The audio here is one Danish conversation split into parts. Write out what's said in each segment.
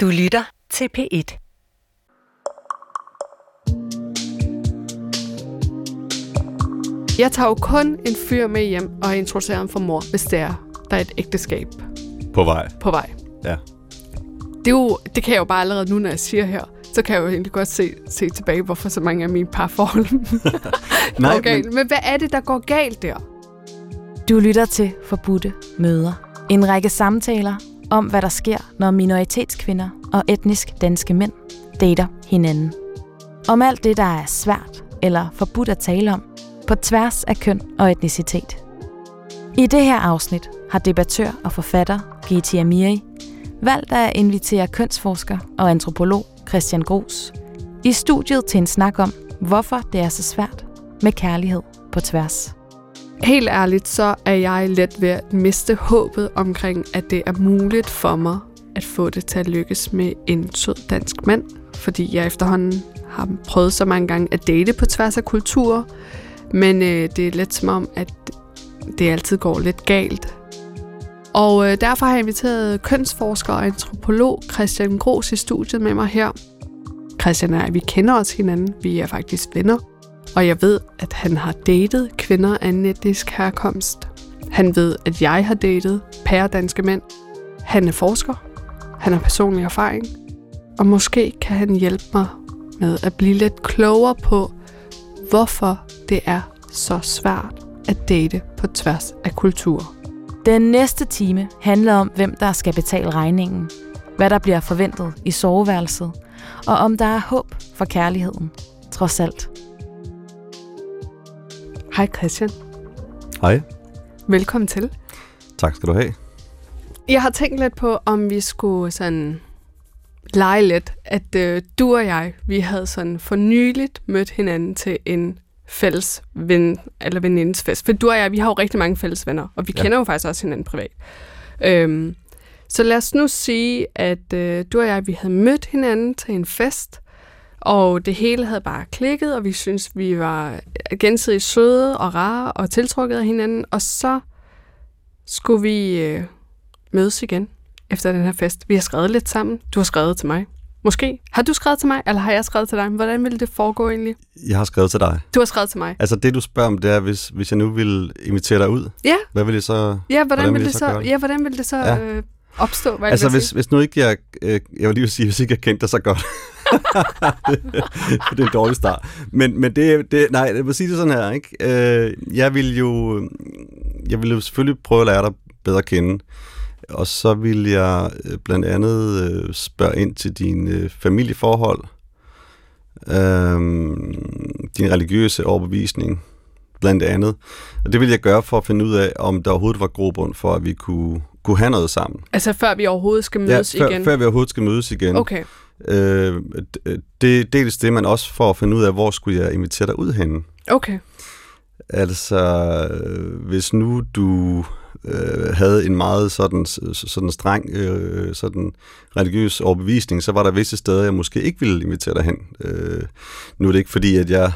Du lytter til P1. Jeg tager jo kun en fyr med hjem og introducerer ham for mor, hvis det er, der er et ægteskab På vej. på vej. Ja. Det, er jo, det kan jeg jo bare allerede nu, når jeg siger her, så kan jeg jo egentlig godt se, se tilbage, hvorfor så mange af mine parforhold Nej, går galt. men, Men... men hvad er det, der går galt der? Du lytter til Forbudte Møder. En række samtaler om, hvad der sker, når minoritetskvinder og etnisk danske mænd dater hinanden. Om alt det, der er svært eller forbudt at tale om, på tværs af køn og etnicitet. I det her afsnit har debattør og forfatter Giti Amiri valgt at invitere kønsforsker og antropolog Christian Gros i studiet til en snak om, hvorfor det er så svært med kærlighed på tværs. Helt ærligt, så er jeg let ved at miste håbet omkring, at det er muligt for mig at få det til at lykkes med en sød dansk mand. Fordi jeg efterhånden har prøvet så mange gange at date på tværs af kulturer. Men øh, det er lidt som om, at det altid går lidt galt. Og øh, derfor har jeg inviteret kønsforsker og antropolog Christian Gros i studiet med mig her. Christian og jeg, vi kender os hinanden. Vi er faktisk venner. Og jeg ved, at han har datet kvinder af en etnisk herkomst. Han ved, at jeg har datet pæredanske mænd. Han er forsker. Han har personlig erfaring. Og måske kan han hjælpe mig med at blive lidt klogere på, hvorfor det er så svært at date på tværs af kulturer. Den næste time handler om, hvem der skal betale regningen, hvad der bliver forventet i soveværelset, og om der er håb for kærligheden, trods alt. Hej Christian. hej. Velkommen til. Tak skal du have. Jeg har tænkt lidt på, om vi skulle sådan lege lidt, at øh, du og jeg, vi havde sådan for nyligt mødt hinanden til en fælles ven eller venindes fest. For du og jeg, vi har jo rigtig mange fælles venner, og vi Ja. kender jo faktisk også hinanden privat. Øhm, så lad os nu sige, at øh, du og jeg, vi havde mødt hinanden til en fest, og det hele havde bare klikket, og vi synes vi var gensidigt søde og rare og tiltrukket af hinanden, og så skulle vi øh, mødes igen efter den her fest. Vi har skrevet lidt sammen. Du har skrevet til mig. Måske. Har du skrevet til mig, eller har jeg skrevet til dig? Hvordan ville det foregå egentlig? Jeg har skrevet til dig. Du har skrevet til mig. Altså det, du spørger om, det er, hvis, hvis jeg nu vil invitere dig ud, Ja, hvad vil det så... ja hvordan, Hvordan vil vil det så så, ja, hvordan vil det så Ja. øh, opstå? Hvad Altså hvis, hvis nu ikke jeg... Øh, jeg vil lige sige, hvis ikke jeg kendte dig så godt. det er en dårlig start. Men, men det, det... Nej, jeg vil sige det sådan her, ikke? Øh, jeg vil jo... Jeg vil jo selvfølgelig prøve at lære dig bedre at kende. Og så vil jeg øh, blandt andet øh, spørge ind til dine øh, familieforhold, øh, din religiøse overbevisning, blandt andet. Og det vil jeg gøre for at finde ud af, om der overhovedet var grobund for, at vi kunne, kunne have noget sammen. Altså før vi overhovedet skal mødes ja, før, igen? før vi overhovedet skal mødes igen. Okay, Øh, det er dels det, man også for at finde ud af, hvor skulle jeg invitere dig ud henne. okay. Altså, øh, hvis nu du øh, havde en meget sådan, sådan streng øh, sådan religiøs overbevisning, så var der visse steder, jeg måske ikke ville invitere dig hen. Øh, nu er det ikke fordi, at jeg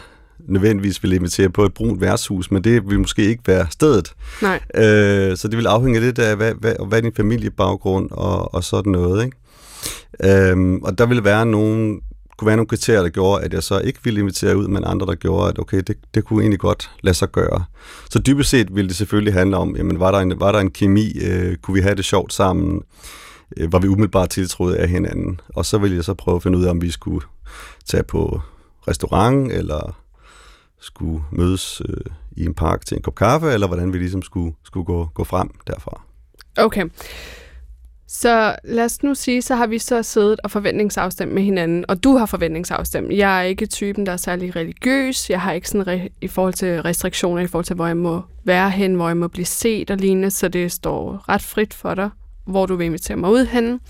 nødvendigvis ville invitere på et brunt værtshus, men det vil måske ikke være stedet. Nej, Øh, så det vil afhænge lidt af, hvad, hvad, hvad er din familiebaggrund og, og sådan noget. Ikke? Øhm, og der ville være nogle, kunne være nogle kriterier, der gjorde, at jeg så ikke ville invitere ud, men andre, der gjorde, at okay, det, det kunne egentlig godt lade sig gøre. Så dybest set ville det selvfølgelig handle om, jamen, var der en, var der en kemi? Øh, kunne vi have det sjovt sammen? Øh, var vi umiddelbart tiltroet af hinanden? Og så ville jeg så prøve at finde ud af, om vi skulle tage på restaurant, eller skulle mødes øh, i en park til en kop kaffe, eller hvordan vi ligesom skulle, skulle gå, gå frem derfra. okay. Så lad os nu sige, så har vi så siddet og forventningsafstemt med hinanden, og du har forventningsafstemt. Jeg er ikke typen, der er særlig religiøs. Jeg har ikke sådan re- i forhold til restriktioner, i forhold til, hvor jeg må være hen, hvor jeg må blive set og lignende, så det står ret frit for dig, hvor du vil invitere mig ud hen.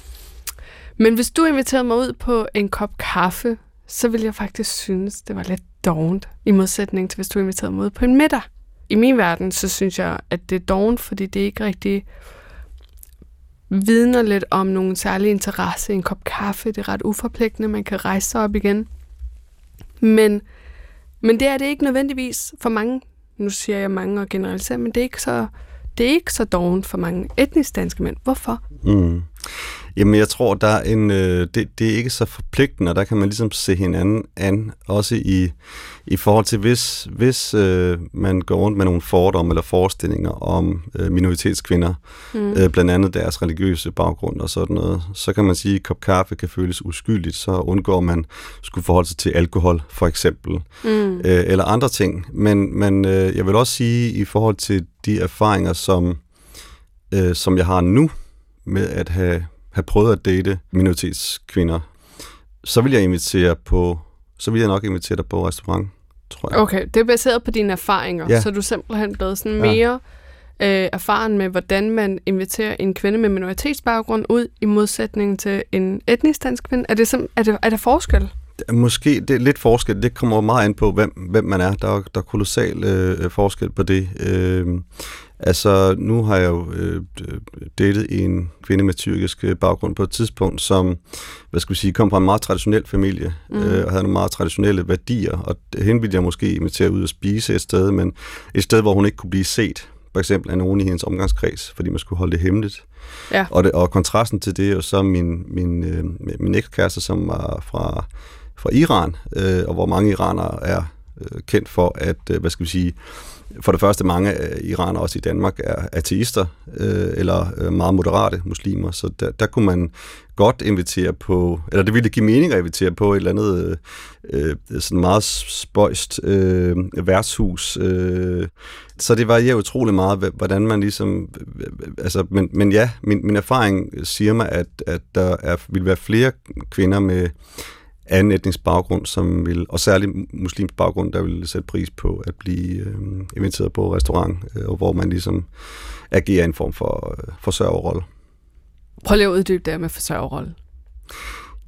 Men hvis du inviterede mig ud på en kop kaffe, så ville jeg faktisk synes, det var lidt dovent, i modsætning til, hvis du er mig mod på en middag. I min verden, så synes jeg, at det er dovent, fordi det ikke rigtig vidner lidt om nogen særlig interesse i en kop kaffe. Det er ret uforpligtende, man kan rejse sig op igen. Men, men det er det ikke nødvendigvis for mange. Nu siger jeg mange og generaliserer, men det er ikke så, det er ikke så dovent for mange etnisk danske mænd. Hvorfor? Mm. Jamen, jeg tror, der er en, øh, det, det er ikke så forpligtende, og der kan man ligesom se hinanden an, også i, i forhold til, hvis, hvis øh, man går rundt med nogle fordomme eller forestillinger om øh, minoritetskvinder, mm. øh, blandt andet deres religiøse baggrund og sådan noget, så kan man sige, at kop kaffe kan føles uskyldigt, så undgår man skulle forholde sig til alkohol, for eksempel, mm. øh, eller andre ting. Men, men øh, jeg vil også sige, i forhold til de erfaringer, som, øh, som jeg har nu, med at have have prøvet at date minoritetskvinder, så vil jeg invitere på, så vil jeg nok invitere dig på restaurant, tror jeg. Okay, det er baseret på dine erfaringer, ja. så du er simpelthen blevet sådan mere ja. øh, erfaren med, hvordan man inviterer en kvinde med minoritetsbaggrund ud i modsætning til en etnisk dansk kvinde. Er, det sim- er, det, er der forskel? Måske det er lidt forskel. Det kommer meget an på, hvem, hvem man er. Der er, der er kolossal øh, forskel på det. Øh, Altså, nu har jeg jo øh, datet en kvinde med tyrkisk øh, baggrund på et tidspunkt, som, hvad skal vi sige, kom fra en meget traditionel familie, mm. øh, og havde nogle meget traditionelle værdier, og hende ville jeg måske invitere ud og spise et sted, men et sted, hvor hun ikke kunne blive set, for eksempel af nogen i hendes omgangskreds, fordi man skulle holde det hemmeligt. Ja. Og, det, og kontrasten til det er jo så min, min, øh, min ekskæreste, som var fra, fra Iran, øh, og hvor mange iranere er øh, kendt for at, øh, hvad skal vi sige, for det første, mange øh, iranere også i Danmark er ateister øh, eller øh, meget moderate muslimer, så der, der kunne man godt invitere på, eller det ville give mening at invitere på et eller andet øh, øh sådan meget spøjst øh, værtshus. Øh. Så det varierer utrolig meget, hvordan man ligesom... Altså, men, men ja, min, min erfaring siger mig, at, at der er, vil være flere kvinder med anden etnisk baggrund, som vil, og særligt muslimsk baggrund, der vil sætte pris på at blive øh, inviteret på restaurant, øh, hvor man ligesom agerer en form for øh, forsørgerrolle. Prøv lige at uddybe det med forsørgerrolle.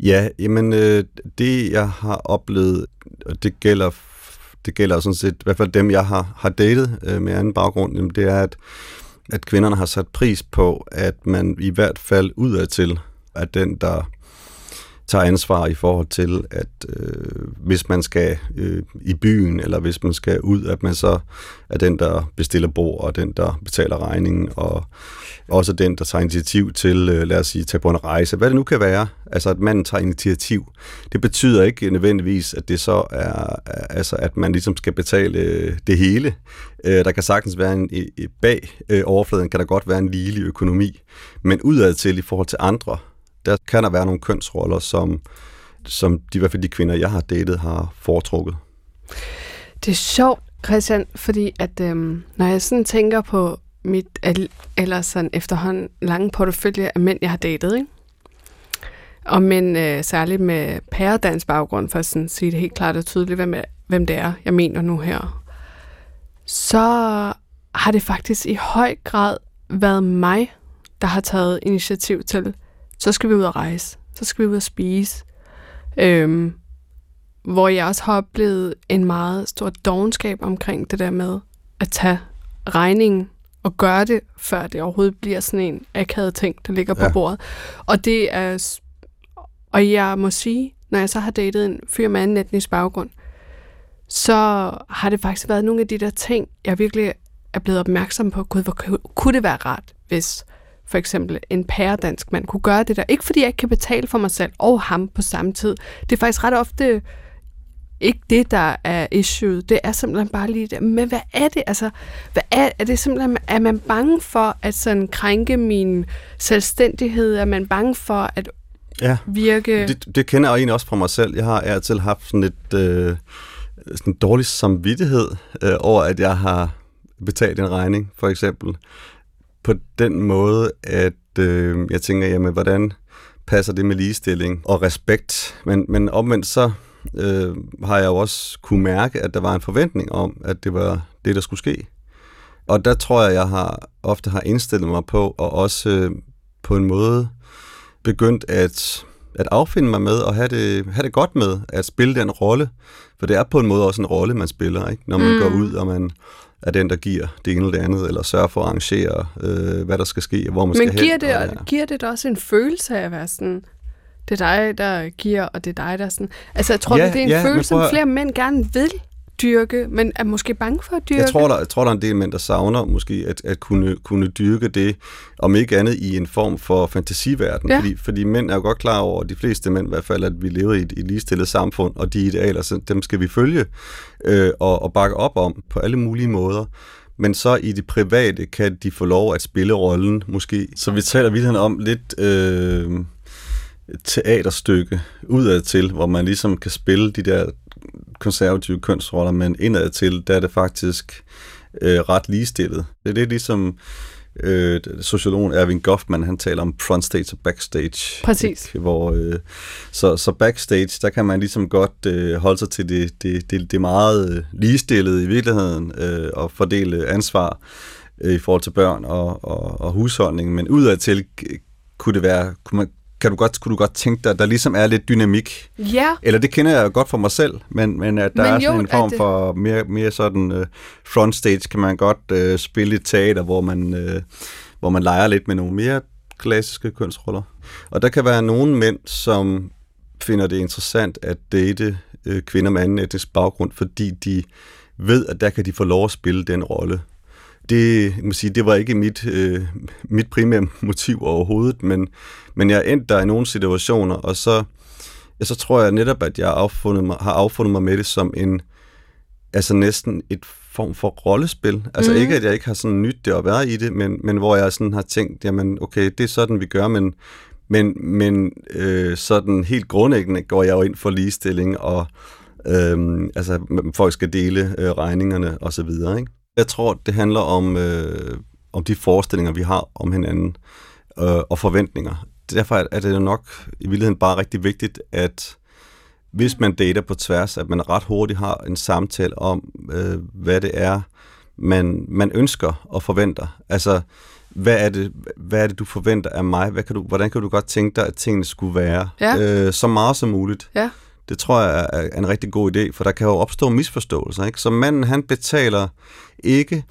Ja, jamen øh, det jeg har oplevet, og det gælder, det gælder sådan set, i hvert fald dem jeg har, har datet øh, med anden baggrund, jamen, det er, at, at kvinderne har sat pris på, at man i hvert fald udadtil er den, der tager ansvar i forhold til, at øh, hvis man skal øh, i byen, eller hvis man skal ud, at man så er den, der bestiller bord, og den, der betaler regningen, og også den, der tager initiativ til, øh, lad os sige, tage på en rejse, hvad det nu kan være, altså at manden tager initiativ. Det betyder ikke nødvendigvis, at det så er, altså at man ligesom skal betale øh, det hele. Øh, der kan sagtens være en, øh, bag øh, overfladen kan der godt være en ligelig økonomi, men udadtil i forhold til andre, der kan der være nogle kønsroller, som, som de, i hvert fald de kvinder, jeg har datet, har foretrukket. Det er sjovt, Christian, fordi at øhm, når jeg sådan tænker på mit eller sådan efterhånden lange portefølje af mænd, jeg har datet, ikke? og mænd øh, særligt med pæredans baggrund, for at sådan sige det helt klart og tydeligt, hvem, hvem det er, jeg mener nu her, så har det faktisk i høj grad været mig, der har taget initiativ til så skal vi ud og rejse. Så skal vi ud og spise. Øhm, hvor jeg også har oplevet en meget stor dogenskab omkring det der med at tage regningen og gøre det, før det overhovedet bliver sådan en akavet ting, der ligger på ja. bordet. Og det er... Og jeg må sige, når jeg så har datet en fyr med anden etnisk baggrund, så har det faktisk været nogle af de der ting, jeg virkelig er blevet opmærksom på. Gud, hvor kunne det være rart, hvis for eksempel en pæredansk mand kunne gøre det der. Ikke fordi jeg ikke kan betale for mig selv og ham på samme tid. Det er faktisk ret ofte ikke det, der er issue. Det er simpelthen bare lige det. Men hvad er det? Altså, hvad er, er det simpelthen, er man bange for at sådan krænke min selvstændighed? Er man bange for at ja, virke... Det, det kender jeg egentlig også fra mig selv. Jeg har altid haft sådan et øh, sådan dårlig samvittighed øh, over, at jeg har betalt en regning, for eksempel på den måde, at øh, jeg tænker, jamen, hvordan passer det med ligestilling og respekt? Men, men omvendt så øh, har jeg jo også kunne mærke, at der var en forventning om, at det var det, der skulle ske. Og der tror jeg, jeg har ofte har indstillet mig på, og også øh, på en måde begyndt at, at affinde mig med, og have det, have det godt med at spille den rolle. For det er på en måde også en rolle, man spiller, ikke? når man mm. går ud, og man er den, der giver det ene eller det andet, eller sørger for at arrangere, øh, hvad der skal ske, hvor man Men skal giver hen. Og, ja. giver det også en følelse af at være sådan, det er dig, der giver, og det er dig, der sådan... Altså, jeg tror, ja, det er en ja, følelse, som flere mænd gerne vil dyrke, men er måske bange for at dyrke? Jeg tror, der, jeg tror, der er en del mænd, der savner måske at, at kunne, kunne dyrke det, om ikke andet i en form for fantasiverden. Ja. Fordi, fordi mænd er jo godt klar over, de fleste mænd i hvert fald, at vi lever i et, et ligestillet samfund, og de idealer, så dem skal vi følge øh, og, og bakke op om på alle mulige måder men så i det private kan de få lov at spille rollen måske. Så vi taler videre om lidt øh, teaterstykke udad til, hvor man ligesom kan spille de der konservative kønsroller, men indad til, der er det faktisk øh, ret ligestillet. Det er det ligesom øh, sociologen Erwin Goffman, han taler om frontstage og backstage. Præcis. Ikke? Hvor, øh, så, så backstage, der kan man ligesom godt øh, holde sig til det, det, det, det meget øh, ligestillede i virkeligheden, øh, og fordele ansvar øh, i forhold til børn og, og, og husholdning, men udadtil kunne det være, kunne man, kan du godt, kunne du godt tænke dig, at der ligesom er lidt dynamik? Ja. Eller det kender jeg godt for mig selv, men, men at der men er sådan jo, en form det... for mere, mere sådan uh, frontstage, kan man godt uh, spille et teater, hvor man, uh, hvor man leger lidt med nogle mere klassiske kønsroller. Og der kan være nogle mænd, som finder det interessant at date uh, kvinder med anden etnisk baggrund, fordi de ved, at der kan de få lov at spille den rolle det, må sige, det var ikke mit, øh, mit primære motiv overhovedet, men, men jeg endte der i nogle situationer, og så, ja, så tror jeg netop, at jeg affundet mig, har affundet mig med det som en, altså næsten et form for rollespil. Altså mm. ikke, at jeg ikke har sådan nyt det at være i det, men, men hvor jeg sådan har tænkt, jamen okay, det er sådan, vi gør, men, men, men øh, sådan helt grundlæggende går jeg jo ind for ligestilling, og øh, altså folk skal dele øh, regningerne osv., ikke? Jeg tror, det handler om, øh, om de forestillinger, vi har om hinanden øh, og forventninger. Derfor er det jo nok i virkeligheden bare rigtig vigtigt, at hvis man dater på tværs, at man ret hurtigt har en samtale om, øh, hvad det er, man, man ønsker og forventer. Altså, hvad er, det, hvad er det, du forventer af mig? Hvad kan du, hvordan kan du godt tænke dig, at tingene skulle være? Ja. Øh, så meget som muligt. Ja. Det tror jeg er en rigtig god idé, for der kan jo opstå misforståelser. Ikke? Så manden han betaler ikke,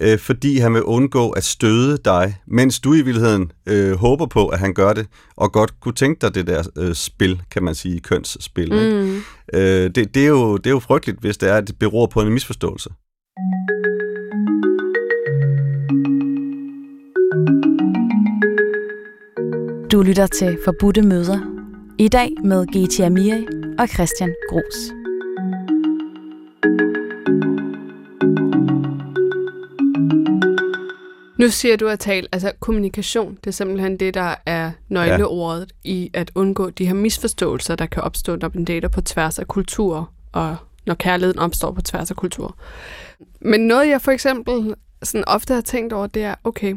øh, fordi han vil undgå at støde dig, mens du i virkeligheden øh, håber på, at han gør det, og godt kunne tænke dig det der øh, spil, kan man sige, kønsspil. Ikke? Mm. Øh, det, det, er jo, det er jo frygteligt, hvis det er, at det beror på en misforståelse. Du lytter til Forbudte Møder. I dag med Getia Amiri og Christian Gros. Nu siger du at tale, altså kommunikation, det er simpelthen det, der er nøgleordet ja. i at undgå de her misforståelser, der kan opstå, når man dater på tværs af kultur, og når kærligheden opstår på tværs af kultur. Men noget, jeg for eksempel sådan ofte har tænkt over, det er, okay,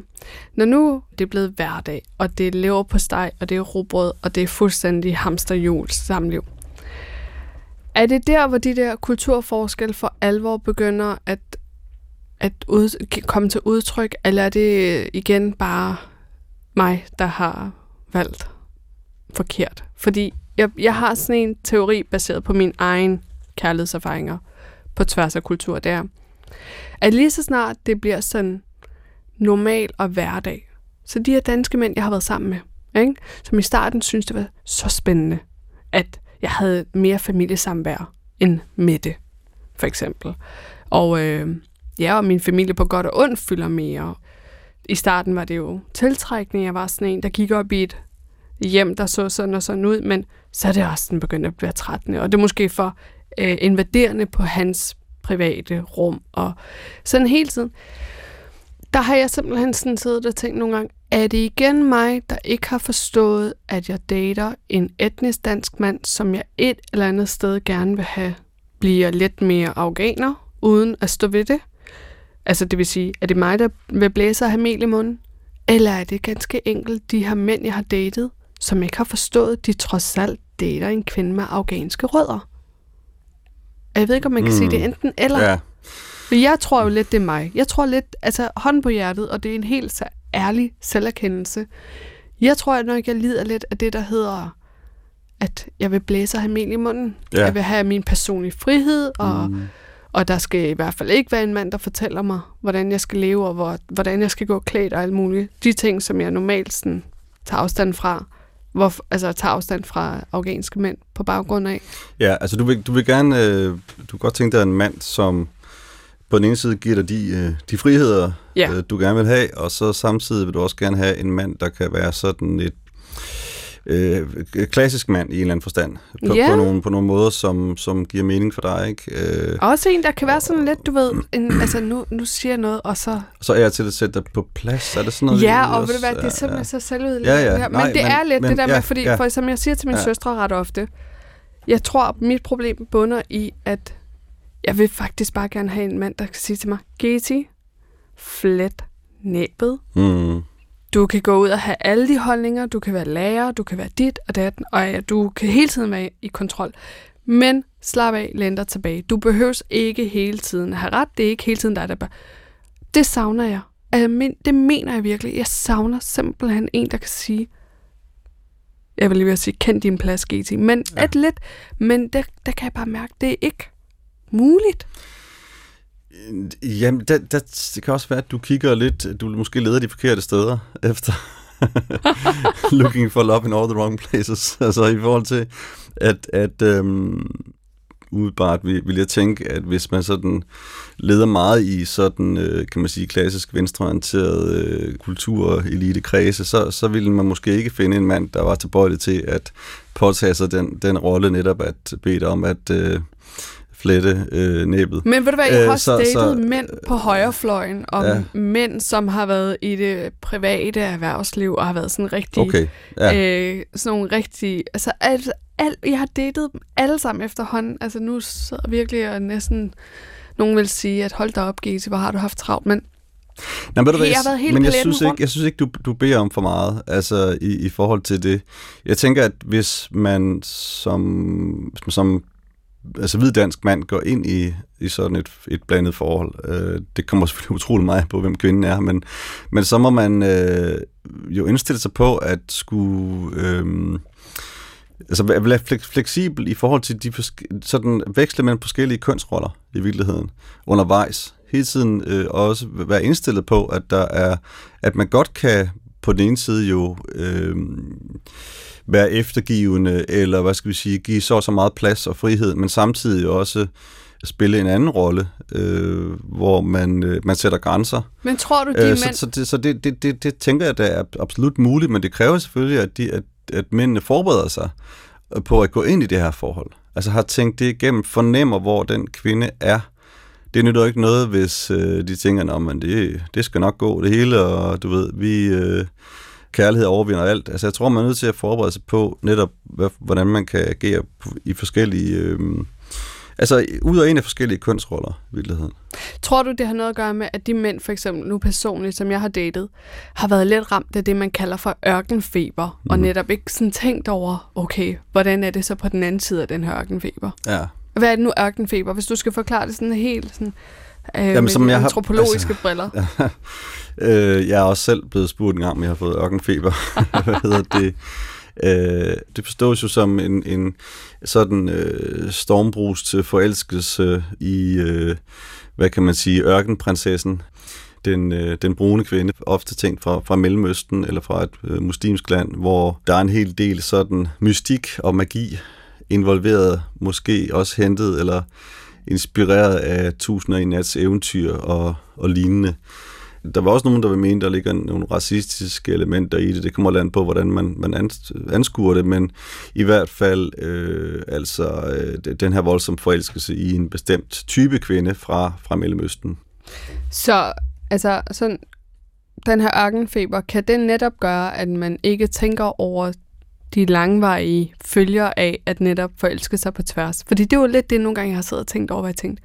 når nu det er blevet hverdag, og det er lever på steg, og det er robrød, og det er fuldstændig hamsterhjul samliv, er det der, hvor de der kulturforskelle for alvor begynder at, at ud, komme til udtryk, eller er det igen bare mig, der har valgt forkert? Fordi jeg, jeg har sådan en teori baseret på min egen kærlighedserfaringer på tværs af kultur, det er, at lige så snart det bliver sådan normal og hverdag, så de her danske mænd, jeg har været sammen med, ikke? som i starten synes det var så spændende, at jeg havde mere familiesamvær end Mette, for eksempel. Og øh, ja, og min familie på godt og ondt fylder mere. I starten var det jo tiltrækning. Jeg var sådan en, der gik op i et hjem, der så sådan og sådan ud, men så er det også sådan begyndt at blive trættende. Og det er måske for øh, invaderende på hans private rum. Og sådan hele tiden, der har jeg simpelthen sådan siddet og tænkt nogle gange, er det igen mig, der ikke har forstået, at jeg dater en etnisk dansk mand, som jeg et eller andet sted gerne vil have, bliver lidt mere afghaner, uden at stå ved det? Altså det vil sige, er det mig, der vil blæse og have mel i munden? Eller er det ganske enkelt de her mænd, jeg har datet, som ikke har forstået, de trods alt dater en kvinde med afghanske rødder? Jeg ved ikke, om man kan mm. sige det enten eller. Ja. Jeg tror jo lidt, det er mig. Jeg tror lidt, altså hånd på hjertet, og det er en helt så ærlig selverkendelse. Jeg tror at nok, jeg lider lidt af det, der hedder, at jeg vil blæse og have mel i munden. Ja. Jeg vil have min personlige frihed, og, mm. og der skal i hvert fald ikke være en mand, der fortæller mig, hvordan jeg skal leve, og hvor, hvordan jeg skal gå klædt og alt muligt. De ting, som jeg normalt sådan, tager afstand fra, hvor, altså tage afstand fra afghanske mænd på baggrund af? Ja, altså du vil, du vil gerne, øh, du kan godt tænke dig en mand, som på den ene side giver dig de, øh, de friheder, Ja. øh, du gerne vil have, og så samtidig vil du også gerne have en mand, der kan være sådan et øh, klassisk mand i en eller anden forstand. På, Ja. på, nogle, på nogle måder, som, som giver mening for dig. Ikke? Øh, Også en, der kan være sådan lidt, du ved, en, altså nu, nu siger jeg noget, og så... så er jeg til at sætte dig på plads. Er det sådan noget? Ja, og ved du hvad, det er ja, simpelthen så selvudlæggende. Ja, ja. Men Nej, det men- er lidt men- det der med, ja, fordi, ja. for som jeg siger til min Ja. søstre ret ofte, jeg tror, mit problem bunder i, at jeg vil faktisk bare gerne have en mand, der kan sige til mig, Geti, flet næbet. Mm. Du kan gå ud og have alle de holdninger, du kan være lærer, du kan være dit og datten, og ja, du kan hele tiden være i kontrol. Men slap af, læn dig tilbage. Du behøves ikke hele tiden at have ret. Det er ikke hele tiden dig, der bare... Det savner jeg. Altså, Det mener jeg virkelig. Jeg savner simpelthen en, der kan sige, jeg vil lige ved at sige, kend din plads, GT. Men ja. et lidt, men der, der kan jeg bare mærke, det er ikke muligt. Øh, jamen, det, der, det kan også være, at du kigger lidt, du måske leder de forkerte steder efter looking for love in all the wrong places. Altså i forhold til, at, at øhm, udbart vil, vil jeg tænke, at hvis man sådan leder meget i sådan, øh, kan man sige, klassisk venstreorienteret øh, kultur, elite kredse, så, så ville man måske ikke finde en mand, der var tilbøjelig til at påtage sig den, den rolle netop at bede dig om at øh, flette øh, næbet. Men ved du hvad, jeg har Øh, også så- datet så- mænd på højrefløjen, og Ja. mænd, som har været i det private erhvervsliv, og har været sådan rigtig, Okay, ja. øh, sådan nogle rigtig, altså alt, alt, jeg har datet dem alle sammen efterhånden, altså nu sidder jeg virkelig og næsten, nogen vil sige, at hold da op, Gese, hvor har du haft travlt, men Nå, ved du hvad, Jeg har været hele men jeg synes, ikke, jeg synes ikke, du, du beder om for meget altså i, i forhold til det. Jeg tænker, at hvis man som, hvis man som altså hvid dansk mand går ind i, i sådan et, et blandet forhold, øh, det kommer selvfølgelig utrolig meget på, hvem kvinden er, men, men så må man øh, jo indstille sig på at skulle... Øh, altså være fleksibel i forhold til de forske- sådan veksle mellem forskellige kønsroller i virkeligheden undervejs. Hele tiden øh, også være indstillet på, at der er, at man godt kan på den ene side jo øh, være eftergivende, eller hvad skal vi sige, give så så meget plads og frihed, men samtidig også spille en anden rolle, øh, hvor man, øh, man sætter grænser. men tror du, de Øh, så mænd, så, det, så det, det, det, det tænker jeg, der er absolut muligt, men det kræver selvfølgelig, at, de, at, at mændene forbereder sig på at gå ind i det her forhold. Altså har tænkt det igennem, fornemmer, hvor den kvinde er. Det nytter jo ikke noget, hvis øh, de tænker, at det, det skal nok gå det hele, og du ved, vi... Øh, kærlighed overvinder alt. Altså jeg tror, man er nødt til at forberede sig på netop, hvad, hvordan man kan agere i forskellige... Øh, altså ud og ind af forskellige kønsroller i virkeligheden. tror du, det har noget at gøre med, at de mænd, for eksempel nu personligt, som jeg har datet, har været lidt ramt af det, man kalder for ørkenfeber, mm. og Mhm. netop ikke sådan tænkt over, okay, hvordan er det så på den anden side af den her ørkenfeber? Ja. Hvad er det nu ørkenfeber, hvis du skal forklare det sådan helt sådan, øh, Jamen, som jeg har- antropologiske altså, briller? øh, jeg er også selv blevet spurgt en gang, om jeg har fået ørkenfeber. Hvad hedder det? Øh, det forstås jo som en, en sådan øh, stormbrus til forelskelse i, øh, hvad kan man sige, ørkenprinsessen. Den, øh, den brune kvinde, ofte tænkt fra, fra Mellemøsten eller fra et øh, muslimsk land, hvor der er en hel del sådan mystik og magi involveret, måske også hentet eller inspireret af Tusinder i nats eventyr og, og lignende. Der var også nogen, der vil mene, der ligger nogle racistiske elementer i det. Det kommer land på, hvordan man, man anskuer det, men i hvert fald øh, altså øh, den her voldsomme forelskelse i en bestemt type kvinde fra, fra Mellemøsten. Så altså sådan, den her ørkenfeber, kan den netop gøre, at man ikke tænker over de langvarige følger af at netop forelske sig på tværs? Fordi det jo lidt det, nogle gange jeg har siddet og tænkt over, hvor jeg tænkt,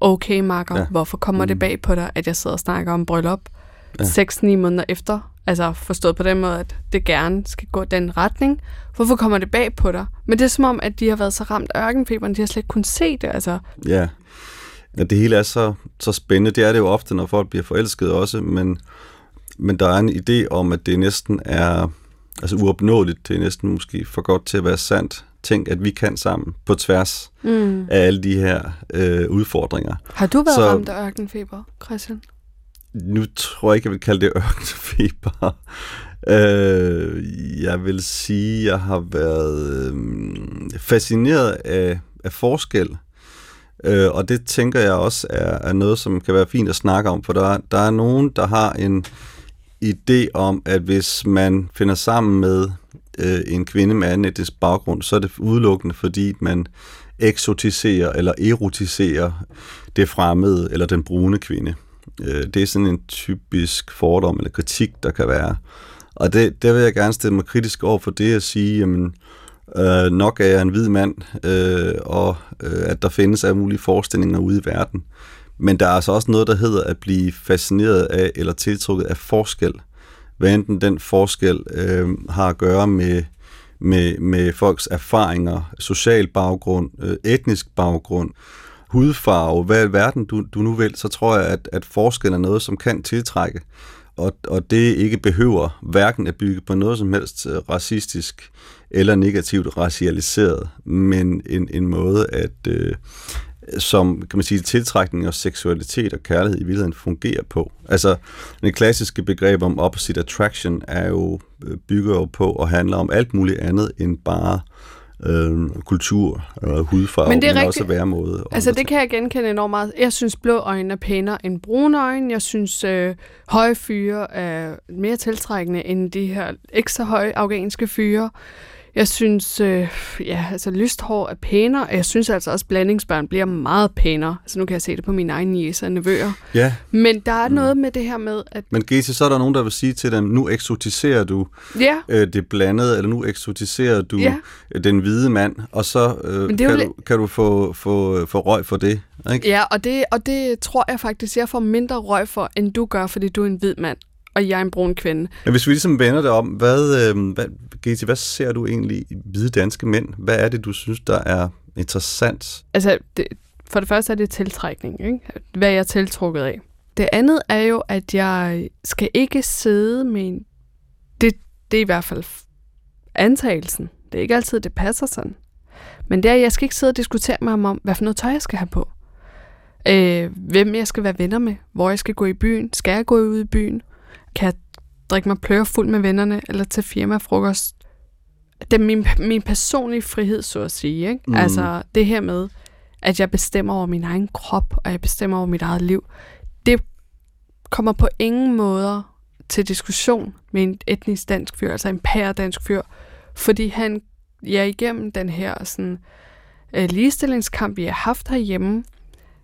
okay Marker, Ja. hvorfor kommer mm. det bag på dig, at jeg sidder og snakker om bryllup Ja. 6-9 måneder efter? Altså forstået på den måde, at det gerne skal gå den retning. Hvorfor kommer det bag på dig? Men det er som om, at de har været så ramt af ørkenfeberen, de har slet ikke kunnet se det. Altså, Ja. ja, det hele er så, så spændende. Det er det jo ofte, når folk bliver forelsket også, men, men der er en idé om, at det næsten er altså uopnåeligt. Det er næsten måske for godt til at være sandt. Tænk, at vi kan sammen på tværs mm. af alle de her øh, udfordringer. Har du været Så- ramt af ørkenfeber, Christian? Nu tror jeg ikke, jeg vil kalde det ørkenfeber. Øh, jeg vil sige, at jeg har været øh, fascineret af, af forskel. Øh, og det tænker jeg også er, er noget, som kan være fint at snakke om, for der, der er nogen, der har en idé om, at hvis man finder sammen med øh, en kvinde med anden etnisk baggrund, så er det udelukkende, fordi man eksotiserer eller erotiserer det fremmede eller den brune kvinde. Øh, det er sådan en typisk fordom eller kritik, der kan være. Og det, der vil jeg gerne stille mig kritisk over for det at sige, jamen, øh, nok er jeg en hvid mand, øh, og øh, at der findes af mulige forestillinger ude i verden. Men der er altså også noget, der hedder at blive fascineret af eller tiltrukket af forskel. Hvad enten den forskel øh, har at gøre med, med, med folks erfaringer, social baggrund, øh, etnisk baggrund, hudfarve, hvad i verden du, du nu vil, så tror jeg, at, at forskel er noget, som kan tiltrække. Og, og det ikke behøver hverken at bygge på noget som helst øh, racistisk eller negativt racialiseret, men en, en måde at, øh, som kan man sige, tiltrækning og seksualitet og kærlighed i virkeligheden fungerer på. Altså, det klassiske begreb om opposite attraction er jo, øh, bygger jo på og handler om alt muligt andet end bare øh, kultur og hudfarve, men, det er men rigtig, også væremåde. Altså det kan jeg genkende enormt meget. Jeg synes blå øjne er pænere end brune øjne. Jeg synes øh, høje fyre er mere tiltrækkende end de her ekstra høje afghanske fyre. Jeg synes, øh, ja, altså lysthår er pænere, og jeg synes altså også, at blandingsbørn bliver meget pænere. Altså nu kan jeg se det på mine egne jæser og nevøer. Ja. Men der er mm. noget med det her med, at... Men Gese, så er der nogen, der vil sige til dem, nu eksotiserer du ja. øh, det blandede, eller nu eksotiserer du ja. den hvide mand, og så øh, kan, du, kan du få, få, få røg for det. Ikke? Ja, og det, og det tror jeg faktisk, jeg får mindre røg for, end du gør, fordi du er en hvid mand og jeg er en brun kvinde. Men hvis vi ligesom vender det om, hvad, øh, hvad, GT, hvad ser du egentlig i hvide danske mænd? Hvad er det, du synes, der er interessant? Altså, det, for det første er det tiltrækning, ikke? hvad jeg er tiltrukket af. Det andet er jo, at jeg skal ikke sidde med en... Det, det er i hvert fald antagelsen. Det er ikke altid, det passer sådan. Men det er, at jeg skal ikke sidde og diskutere med ham om, hvad for noget tøj jeg skal have på. Øh, hvem jeg skal være venner med. Hvor jeg skal gå i byen. Skal jeg gå ud i byen? Kan drikke mig pløre fuld med vennerne, eller til firmafrokost? Det er min, min personlige frihed, så at sige. Ikke? Mm. Altså det her med, at jeg bestemmer over min egen krop, og jeg bestemmer over mit eget liv, det kommer på ingen måder til diskussion med en etnisk dansk fyr, altså en pæredansk fyr, fordi han ja, igennem den her sådan, øh, ligestillingskamp, vi har haft herhjemme,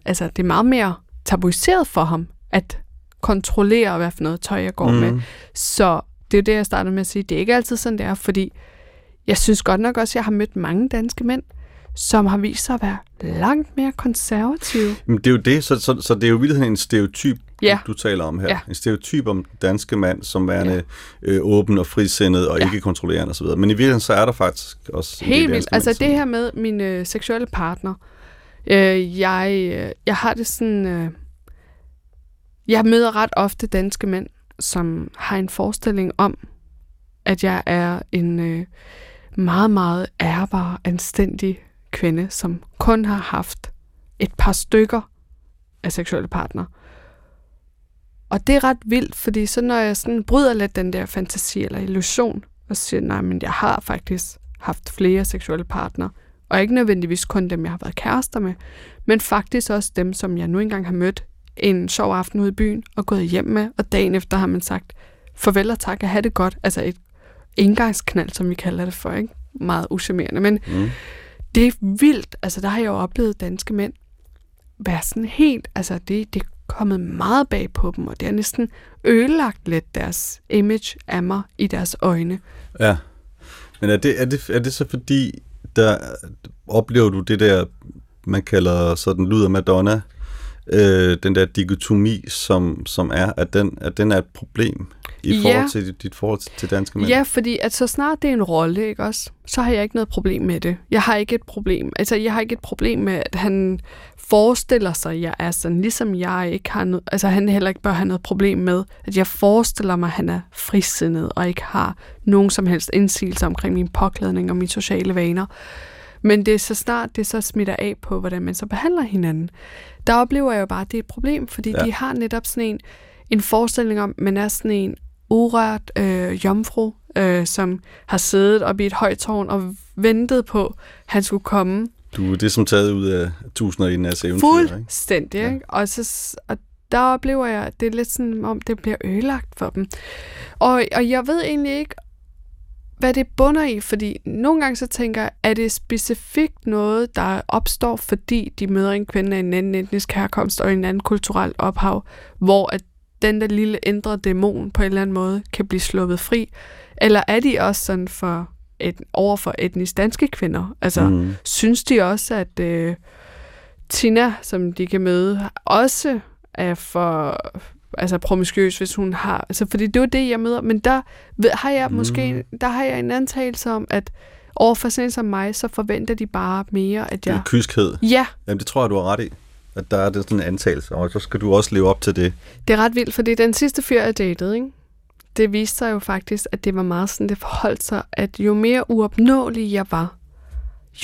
altså det er meget mere tabuiseret for ham, at kontrollere, hvad for noget tøj jeg går mm. med. Så det er det, jeg startede med at sige. Det er ikke altid sådan, det er, fordi jeg synes godt nok også, at jeg har mødt mange danske mænd, som har vist sig at være langt mere konservative. Men det er jo det, så, så, så det er jo virkelig en stereotyp, ja. du, taler om her. Ja. En stereotyp om danske mand som værende ja. øh, åben og frisindet og ja. ikke kontrollerende osv. Men i virkeligheden så er der faktisk også... Helt vildt. Altså det her med min øh, seksuelle partner. Øh, jeg, øh, jeg har det sådan... Øh, jeg møder ret ofte danske mænd, som har en forestilling om, at jeg er en øh, meget, meget ærbar, anstændig kvinde, som kun har haft et par stykker af seksuelle partner. Og det er ret vildt, fordi så når jeg sådan bryder lidt den der fantasi eller illusion, og siger, nej, men jeg har faktisk haft flere seksuelle partner, og ikke nødvendigvis kun dem, jeg har været kærester med, men faktisk også dem, som jeg nu engang har mødt en sjov aften ude i byen og gået hjem med, og dagen efter har man sagt, farvel og tak, at have det godt. Altså et indgangsknald, som vi kalder det for, ikke? Meget uschammerende, men mm. det er vildt. Altså der har jeg jo oplevet danske mænd være sådan helt, altså det, det er kommet meget bag på dem, og det har næsten ødelagt lidt deres image af mig i deres øjne. Ja, men er det, er det, er det så fordi, der oplever du det der, man kalder sådan luder Madonna, øh, den der dikotomi, som, som er, at den, at den er et problem i ja. forhold til dit, dit forhold til danske mænd? Ja, fordi at så snart det er en rolle, ikke også, så har jeg ikke noget problem med det. Jeg har ikke et problem. Altså, jeg har ikke et problem med, at han forestiller sig, at jeg er sådan, ligesom jeg ikke har noget, altså han heller ikke bør have noget problem med, at jeg forestiller mig, at han er frisindet og ikke har nogen som helst indsigelse omkring min påklædning og mine sociale vaner. Men det er så snart det så smitter af på, hvordan man så behandler hinanden, der oplever jeg jo bare, at det er et problem, fordi ja. de har netop sådan en, en forestilling om, man er sådan en urørt øh, jomfru, øh, som har siddet oppe i et højt tårn og ventet på, at han skulle komme. Du det er som taget ud af tusinder i en eventyr, ikke? Fuldstændig, ikke? Og, så, og der oplever jeg, at det er lidt sådan, om det bliver ødelagt for dem. Og, og jeg ved egentlig ikke, hvad det bunder i, fordi nogle gange så tænker jeg, er det specifikt noget, der opstår, fordi de møder en kvinde af en anden etnisk herkomst og en anden kulturel ophav, hvor at den der lille indre dæmon på en eller anden måde kan blive sluppet fri? Eller er de også sådan for et, over for etnisk danske kvinder? Altså, mm. synes de også, at øh, Tina, som de kan møde, også er for altså promiskuøs, hvis hun har... Altså, fordi det er det, jeg møder. Men der ved, har jeg måske mm. der har jeg en antagelse om, at overfor sådan som mig, så forventer de bare mere, at jeg... Det er kyskhed. Ja. Jamen, det tror jeg, du har ret i. At der er det sådan en antagelse, og så skal du også leve op til det. Det er ret vildt, fordi den sidste fyr, jeg datede, ikke? det viste sig jo faktisk, at det var meget sådan, det forholdt sig, at jo mere uopnåelig jeg var,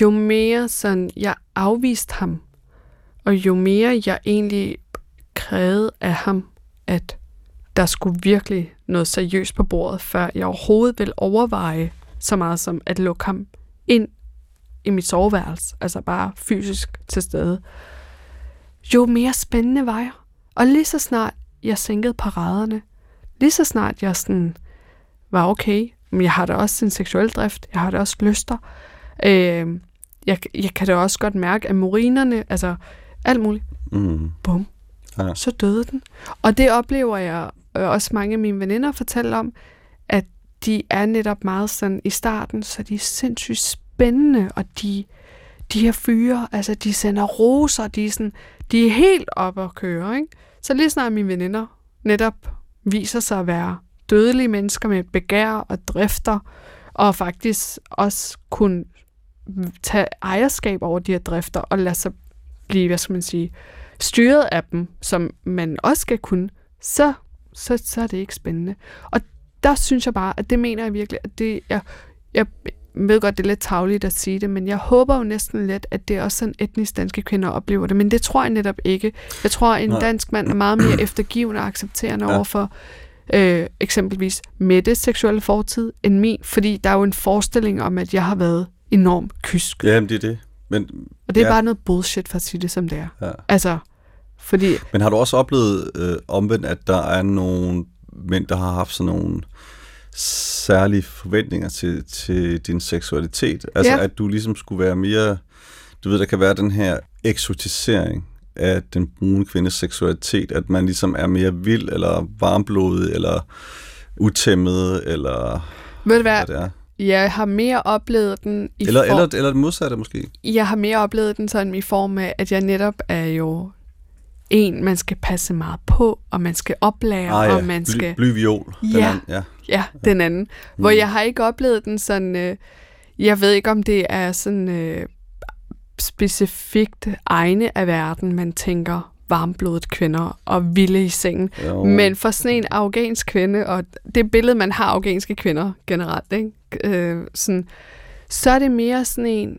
jo mere sådan, jeg afviste ham, og jo mere jeg egentlig krævede af ham, at der skulle virkelig noget seriøst på bordet, før jeg overhovedet ville overveje så meget som at lukke ham ind i mit soveværelse, altså bare fysisk til stede, jo mere spændende var jeg. Og lige så snart jeg sænkede paraderne, lige så snart jeg sådan var okay, men jeg har da også en seksuel drift, jeg har da også lyster, øh, jeg, jeg kan da også godt mærke, at morinerne, altså alt muligt, mm. bum, ja. så døde den. Og det oplever jeg øh, også mange af mine veninder fortæller om, at de er netop meget sådan i starten, så de er sindssygt spændende, og de, de her fyre, altså de sender roser, de er, sådan, de er helt op at køre, ikke? Så lige snart mine veninder netop viser sig at være dødelige mennesker med begær og drifter, og faktisk også kunne tage ejerskab over de her drifter og lade sig blive, hvad skal man sige, styret af dem, som man også skal kunne, så, så, så er det ikke spændende. Og der synes jeg bare, at det mener jeg virkelig, at det, jeg, jeg ved godt, det er lidt tavligt at sige det, men jeg håber jo næsten lidt, at det er også sådan etnisk danske kvinder oplever det, men det tror jeg netop ikke. Jeg tror, at en dansk mand er meget mere eftergivende og accepterende ja. overfor øh, eksempelvis Mettes seksuelle fortid end min, fordi der er jo en forestilling om, at jeg har været enormt kysk. Jamen, det er det. Men, og det er ja. bare noget bullshit for at sige det, som det er. Ja. Altså, fordi... Men har du også oplevet øh, omvendt, at der er nogle mænd, der har haft sådan nogle særlige forventninger til, til din seksualitet? Altså, ja. at du ligesom skulle være mere... Du ved, der kan være den her eksotisering af den brune kvindes seksualitet, at man ligesom er mere vild, eller varmblodet, eller utæmmet, eller ved du hvad, hvad det er. Jeg har mere oplevet den i eller, form... Eller, eller det modsatte måske. Jeg har mere oplevet den sådan i form af, at jeg netop er jo en, man skal passe meget på, og man skal oplære, ah, ja. og man skal... Bly, blyviol. Ja, den anden, ja. ja, den anden. Mm. Hvor jeg har ikke oplevet den sådan... Øh, jeg ved ikke, om det er sådan øh, specifikt egne af verden, man tænker varmblodet kvinder og vilde i sengen. Jo. Men for sådan en afghansk kvinde, og det billede, man har afghanske kvinder generelt, ikke? Øh, sådan, så er det mere sådan en,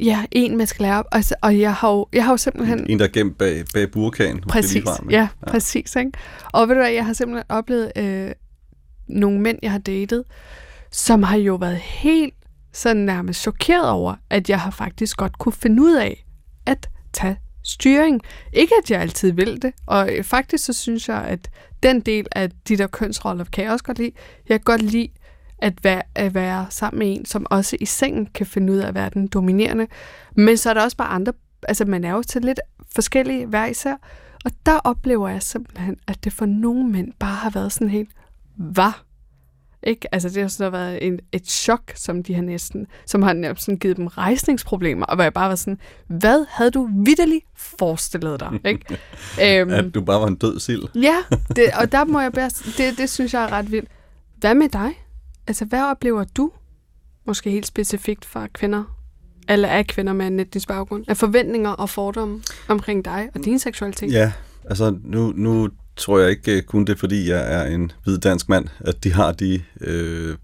Ja, en, man skal lære op. Altså, og jeg har, jo, jeg har jo simpelthen... En, der er gemt bag, bag burkanen. Præcis, ja, ja, præcis. Ikke? Og ved du hvad, jeg har simpelthen oplevet øh, nogle mænd, jeg har datet, som har jo været helt sådan nærmest chokeret over, at jeg har faktisk godt kunne finde ud af at tage styring. Ikke at jeg altid vil det, og faktisk så synes jeg, at den del af de der kønsroller kan jeg også godt lide. Jeg kan godt lide at være, at være sammen med en, som også i sengen kan finde ud af at være den dominerende. Men så er der også bare andre, altså man er jo til lidt forskellige hver især, og der oplever jeg simpelthen, at det for nogle mænd bare har været sådan helt, hvad? Ikke? Altså det har sådan været en, et chok, som de har næsten, som har sådan givet dem rejsningsproblemer, og hvor jeg bare var sådan, hvad havde du vidderligt forestillet dig? Ikke? øhm, at du bare var en død sild. ja, det, og der må jeg bare, det, det synes jeg er ret vildt. Hvad med dig? Altså, hvad oplever du, måske helt specifikt fra kvinder, eller af kvinder med en etnisk baggrund, af forventninger og fordomme omkring dig og din seksualitet? Ja, altså nu, nu tror jeg ikke kun det, fordi jeg er en hvid dansk mand, at de har de... Øh,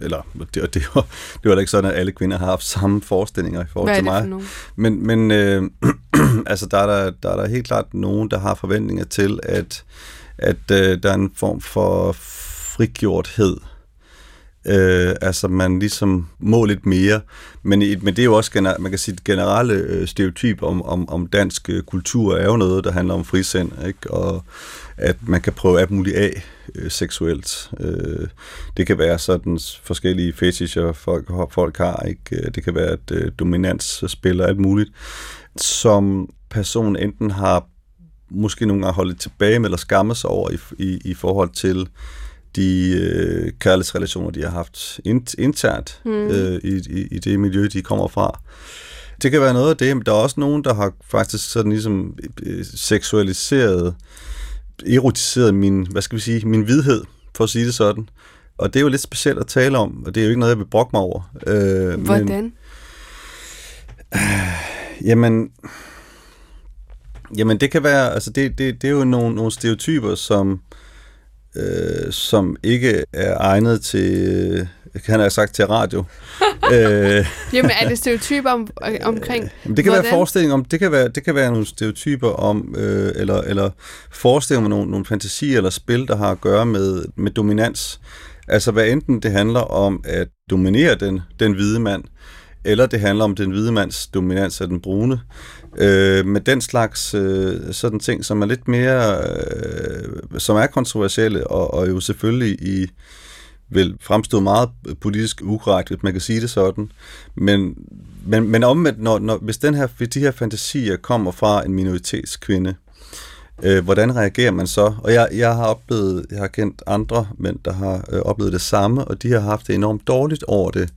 eller det, det, var, det var da ikke sådan, at alle kvinder har haft samme forestillinger i forhold til mig. Men, men øh, altså, der, er der, der er der helt klart nogen, der har forventninger til, at at øh, der er en form for frigjorthed. Øh, altså man ligesom må lidt mere, men, men det er jo også, gener, man kan sige, generelle øh, stereotyp om, om, om dansk øh, kultur er jo noget, der handler om frisind, ikke? og at man kan prøve alt muligt af øh, seksuelt. Øh, det kan være sådan forskellige fetischer, folk, folk har, ikke? Øh, det kan være, at øh, dominans spiller alt muligt, som person enten har måske nogle gange holdt tilbage med eller skammet sig over i, i, i forhold til de øh, kærlighedsrelationer, de har haft internt mm. øh, i, i, i det miljø, de kommer fra. Det kan være noget af det, men der er også nogen, der har faktisk sådan ligesom øh, seksualiseret, erotiseret min, hvad skal vi sige, min vidhed, for at sige det sådan. Og det er jo lidt specielt at tale om, og det er jo ikke noget, jeg vil brokke mig over. Øh, Hvordan? Men, øh, jamen, jamen det kan være, altså det, det, det er jo nogle, nogle stereotyper, som øh, som ikke er egnet til, kan jeg sagt, til radio. øh, Jamen, er det stereotyper om, omkring øh, Det kan hvordan? være forestilling om, det kan være, det kan være nogle stereotyper om, øh, eller, eller forestillinger om nogle, nogle fantasier eller spil, der har at gøre med, med dominans. Altså, hvad enten det handler om at dominere den, den hvide mand, eller det handler om den hvide mands dominans af den brune. Øh, med den slags øh, sådan ting, som er lidt mere, øh, som er kontroversielle, og, og jo selvfølgelig i vil fremstå meget politisk ukorrekt, hvis man kan sige det sådan. Men, men, men omvendt, når, når, hvis, den her, hvis de her fantasier kommer fra en minoritetskvinde, øh, hvordan reagerer man så? Og jeg, jeg har oplevet, jeg har kendt andre mænd, der har øh, oplevet det samme, og de har haft det enormt dårligt over det,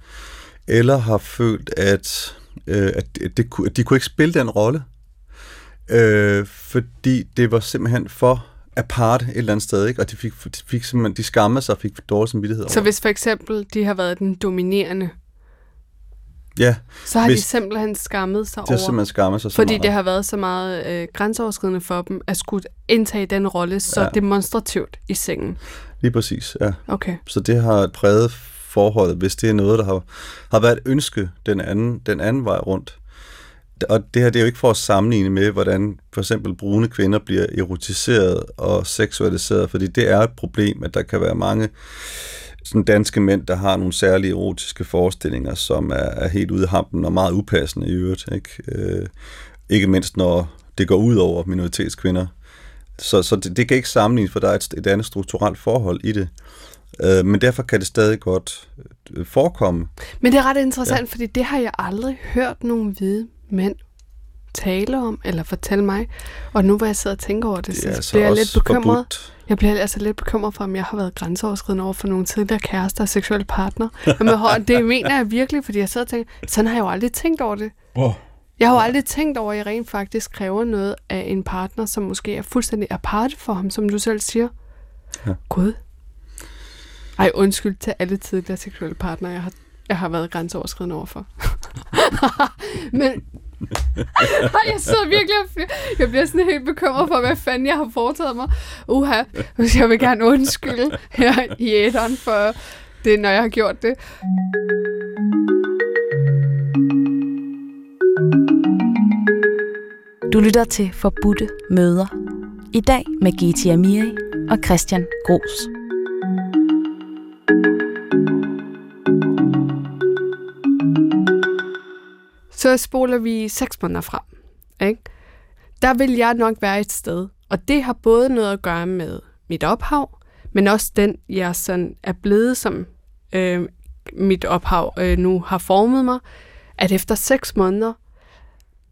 eller har følt, at øh, at, det, at de kunne ikke spille den rolle, øh, fordi det var simpelthen for apart et eller andet sted, ikke? og de fik, de fik simpelthen, de skammede sig og fik dårlig samvittighed over. Så hvis for eksempel de har været den dominerende, Ja. Så har hvis, de simpelthen skammet sig over. De har simpelthen skammet sig Fordi meget. det har været så meget øh, grænseoverskridende for dem, at skulle indtage den rolle så ja. demonstrativt i sengen. Lige præcis, ja. Okay. Så det har præget forholdet, hvis det er noget, der har, har været et ønske den anden, den anden vej rundt. Og det her det er jo ikke for at sammenligne med, hvordan for eksempel brune kvinder bliver erotiseret og seksualiseret, fordi det er et problem, at der kan være mange sådan danske mænd, der har nogle særlige erotiske forestillinger, som er, er helt ude af hampen og meget upassende i øvrigt. Ikke, øh, ikke mindst når det går ud over minoritetskvinder. Så, så det, det kan ikke sammenlignes, for der er et, et andet strukturelt forhold i det. Øh, men derfor kan det stadig godt øh, forekomme. Men det er ret interessant, ja. fordi det har jeg aldrig hørt nogen hvide mænd tale om, eller fortælle mig. Og nu hvor jeg sidder og tænker over det, så, det så bliver jeg lidt bekymret. Forbudt. Jeg bliver altså lidt bekymret for, om jeg har været grænseoverskridende over for nogle tidligere kærester og seksuelle partner. Men det mener jeg virkelig, fordi jeg sidder og tænker, sådan har jeg jo aldrig tænkt over det. Oh. Jeg har jo aldrig tænkt over, at jeg rent faktisk kræver noget af en partner, som måske er fuldstændig apart for ham, som du selv siger. Ja. Gud, ej, undskyld til alle tidligere seksuelle partnere, jeg har, jeg har været grænseoverskridende overfor. Men jeg sidder virkelig og jeg bliver sådan helt bekymret for, hvad fanden jeg har foretaget mig. Uha, jeg vil gerne undskylde her i æderen for det, når jeg har gjort det. Du lytter til Forbudte Møder. I dag med Giti Amiri og Christian Gros. Så spoler vi seks måneder frem. Ikke? Der vil jeg nok være et sted, og det har både noget at gøre med mit ophav, men også den, jeg sådan er blevet, som øh, mit ophav øh, nu har formet mig, at efter seks måneder,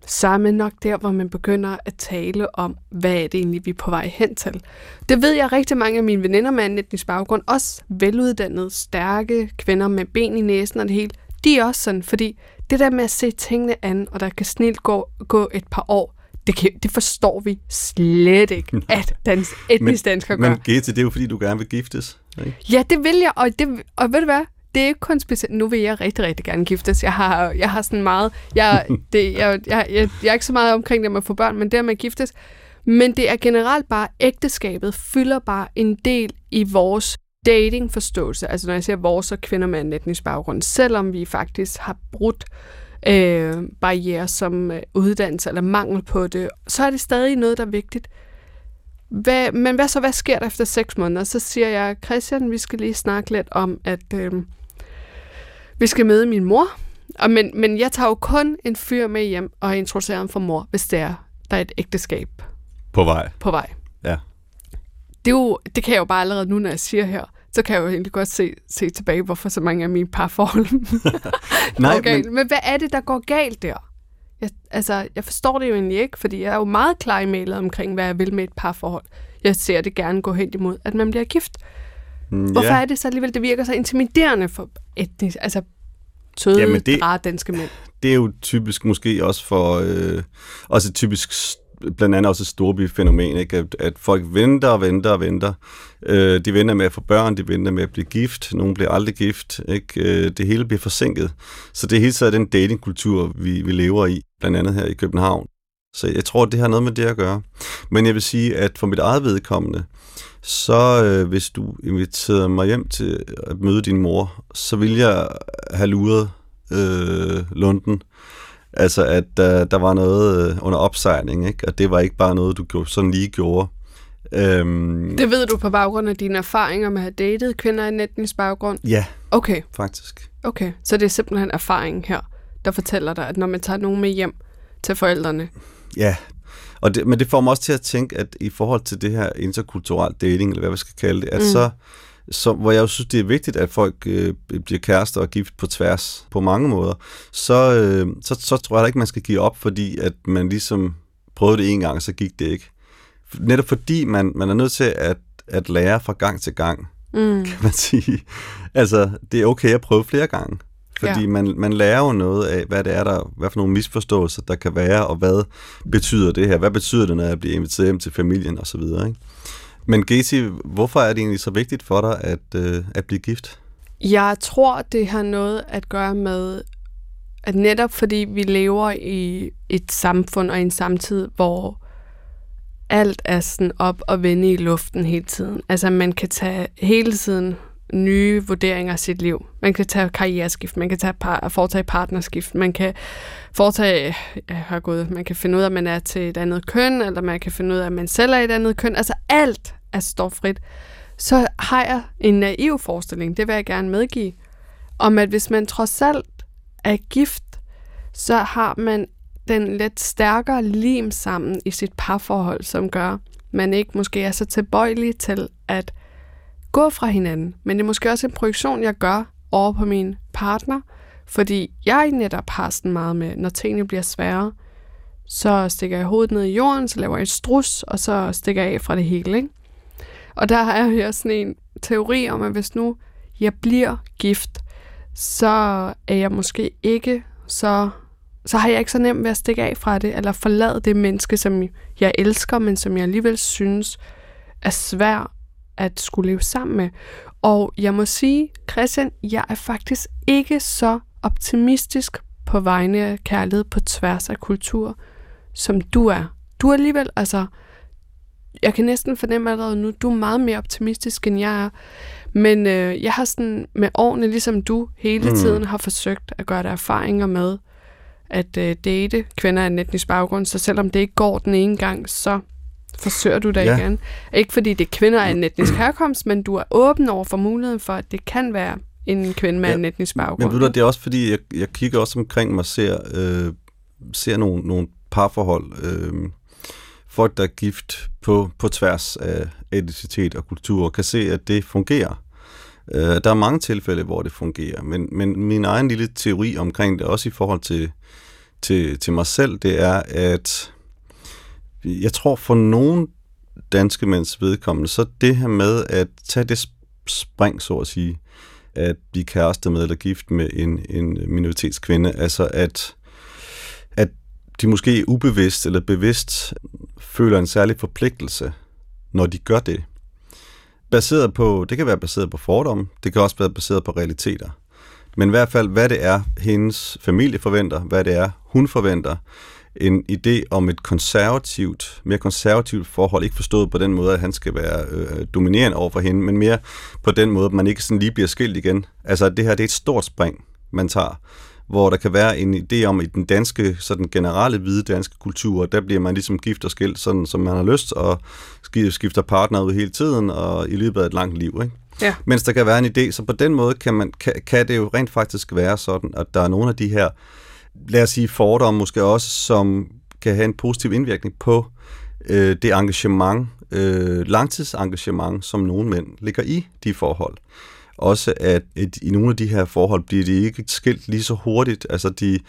så er man nok der, hvor man begynder at tale om, hvad er det egentlig, vi er på vej hen til. Det ved jeg rigtig mange af mine veninder med anden etnisk baggrund, også veluddannede, stærke kvinder med ben i næsen og det hele, de er også sådan, fordi det der med at se tingene an, og der kan snilt gå, gå et par år, det, kan, det forstår vi slet ikke, at dans, etnisk dansker gør. Men Gete, det er jo fordi, du gerne vil giftes, ikke? Ja, det vil jeg, og, det, og ved du hvad? Det er ikke kun specielt. Nu vil jeg rigtig, rigtig gerne giftes. Jeg har, jeg har sådan meget... Jeg, det, jeg, jeg, jeg, jeg er ikke så meget omkring det med at få børn, men det med at giftes. Men det er generelt bare, ægteskabet fylder bare en del i vores datingforståelse, altså når jeg siger vores og kvinder med en etnisk baggrund, selvom vi faktisk har brudt øh, barriere som øh, uddannelse eller mangel på det, så er det stadig noget, der er vigtigt. hvad, men hvad så, hvad sker der efter seks måneder? Så siger jeg, Christian, vi skal lige snakke lidt om, at øh, vi skal møde min mor. Og men, men jeg tager jo kun en fyr med hjem og introducerer ham for mor, hvis det er, der er et ægteskab På vej. på vej. Det, er jo, det kan jeg jo bare allerede nu, når jeg siger her, så kan jeg jo egentlig godt se, se tilbage, hvorfor så mange af mine parforhold Nej, går galt. men, Men... hvad er det, der går galt der? Jeg, altså, jeg forstår det jo egentlig ikke, fordi jeg er jo meget klar i mailet omkring, hvad jeg vil med et parforhold. Jeg ser det gerne gå hen imod, at man bliver gift. mm, Hvorfor ja. er det så alligevel, det virker så intimiderende for etnisk, altså søde, Jamen, det... rare danske mænd? det er jo typisk måske også for, øh, også et typisk blandt andet også et storbyfænomen, ikke? At, at folk venter og venter og venter. Øh, de venter med at få børn, de venter med at blive gift, nogen bliver aldrig gift, ikke? Øh, det hele bliver forsinket. Så det er hele tiden den datingkultur, vi, vi lever i, blandt andet her i København. Så jeg tror, det har noget med det at gøre. Men jeg vil sige, at for mit eget vedkommende, så øh, hvis du inviterede mig hjem til at møde din mor, så ville jeg have luret øh, Lunden. Altså, at der, der var noget øh, under opsejling, ikke? Og det var ikke bare noget, du gjorde, sådan lige gjorde. Øhm, Det ved du på baggrund af dine erfaringer med at have datet kvinder en etnisk baggrund? Ja, Okay, faktisk. okay. Så det er simpelthen erfaringen her, der fortæller dig, at når man tager nogen med hjem til forældrene, Ja, og det, men det får mig også til at tænke, at i forhold til det her interkulturelt dating, eller hvad vi skal kalde det, at Mm. så, så, hvor jeg jo synes, det er vigtigt, at folk øh, bliver kærester og gift på tværs på mange måder, så, øh, så, så tror jeg da ikke, man skal give op, fordi at man ligesom prøvede det en gang, så gik det ikke. Netop fordi man, man er nødt til at, at lære fra gang til gang, mm. kan man sige. Altså, det er okay at prøve flere gange. Fordi ja. man, man lærer jo noget af, hvad det er, der, hvad for nogle misforståelser, der kan være, og hvad betyder det her? Hvad betyder det, når jeg bliver inviteret hjem til familien og så videre, ikke? Men Gesi, hvorfor er det egentlig så vigtigt for dig at, øh, at blive gift? Jeg tror, det har noget at gøre med, at netop fordi vi lever i et samfund og en samtid, hvor alt er sådan op og vende i luften hele tiden. Altså man kan tage hele tiden nye vurderinger af sit liv. Man kan tage karriereskift, man kan tage par, foretage partnerskift, man kan foretage, ja, gået, man kan finde ud af, at man er til et andet køn, eller man kan finde ud af, at man selv er et andet køn. Altså alt er stofrit. Så har jeg en naiv forestilling, det vil jeg gerne medgive, om at hvis man trods alt er gift, så har man den lidt stærkere lim sammen i sit parforhold, som gør, man ikke måske er så tilbøjelig til at gå fra hinanden. Men det er måske også en projektion, jeg gør over på min partner, fordi jeg netop har sådan meget med, når tingene bliver svære, så stikker jeg hovedet ned i jorden, så laver jeg et strus, og så stikker jeg af fra det hele. Ikke? Og der har jeg her sådan en teori om, at hvis nu jeg bliver gift, så er jeg måske ikke så så har jeg ikke så nemt ved at stikke af fra det, eller forlade det menneske, som jeg elsker, men som jeg alligevel synes er svær at skulle leve sammen med. Og jeg må sige, Christian, jeg er faktisk ikke så optimistisk på vegne af kærlighed på tværs af kultur, som du er. Du er alligevel, altså, jeg kan næsten fornemme allerede nu, du er meget mere optimistisk, end jeg er. Men øh, jeg har sådan med årene, ligesom du, hele Mm. tiden har forsøgt at gøre dig erfaringer med at øh, date kvinder af en etnisk baggrund, så selvom det ikke går den ene gang, så forsøger du det Ja. igen. Ikke fordi det er kvinder af en etnisk herkomst, men du er åben over for muligheden for, at det kan være en kvinde med Ja, en etnisk Men baggrund. ved du, det er også fordi, jeg, jeg kigger også omkring mig og ser, øh, ser nogle, nogle parforhold. Øh, folk, der er gift på, på tværs af etnicitet og kultur, kan se, at det fungerer. Øh, der er mange tilfælde, hvor det fungerer, men, men min egen lille teori omkring det, også i forhold til, til, til mig selv, det er, at jeg tror for nogle danske mænds vedkommende, så det her med at tage det spring, så at sige, at blive kæreste med eller gift med en, en minoritetskvinde, altså at, at de måske ubevidst eller bevidst føler en særlig forpligtelse, når de gør det. Baseret på, det kan være baseret på fordomme, det kan også være baseret på realiteter. Men i hvert fald, hvad det er, hendes familie forventer, hvad det er, hun forventer, en idé om et konservativt, mere konservativt forhold, ikke forstået på den måde, at han skal være øh, dominerende over for hende, men mere på den måde, at man ikke sådan lige bliver skilt igen. Altså, det her det er et stort spring, man tager, hvor der kan være en idé om, at i den danske, sådan generelle hvide danske kultur, der bliver man ligesom gift og skilt, sådan som man har lyst, og skifter partner ud hele tiden, og i løbet af et langt liv, ikke? Ja. Mens der kan være en idé, så på den måde kan, man, kan, kan det jo rent faktisk være sådan, at der er nogle af de her, lad os sige, fordomme måske også, som kan have en positiv indvirkning på øh, det engagement, øh, langtidsengagement, som nogle mænd ligger i de forhold. Også at, at i nogle af de her forhold bliver de ikke skilt lige så hurtigt. Altså de,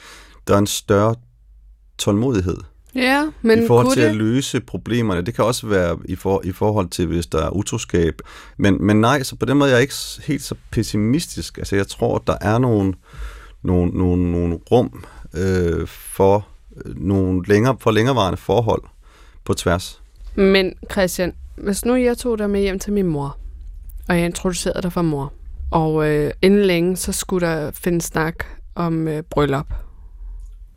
der er en større tålmodighed Ja, men i forhold kunne til det? at løse problemerne. Det kan også være i, for, i forhold til, hvis der er utroskab. Men, men nej, så på den måde er jeg ikke helt så pessimistisk. Altså jeg tror, der er nogle, nogle, nogle, nogle rum øh, for øh, nogle længere, for længerevarende forhold på tværs. Men Christian, hvis nu jeg tog dig med hjem til min mor, og jeg introducerede dig for mor, og øh, inden længe, så skulle der finde snak om øh, bryllup.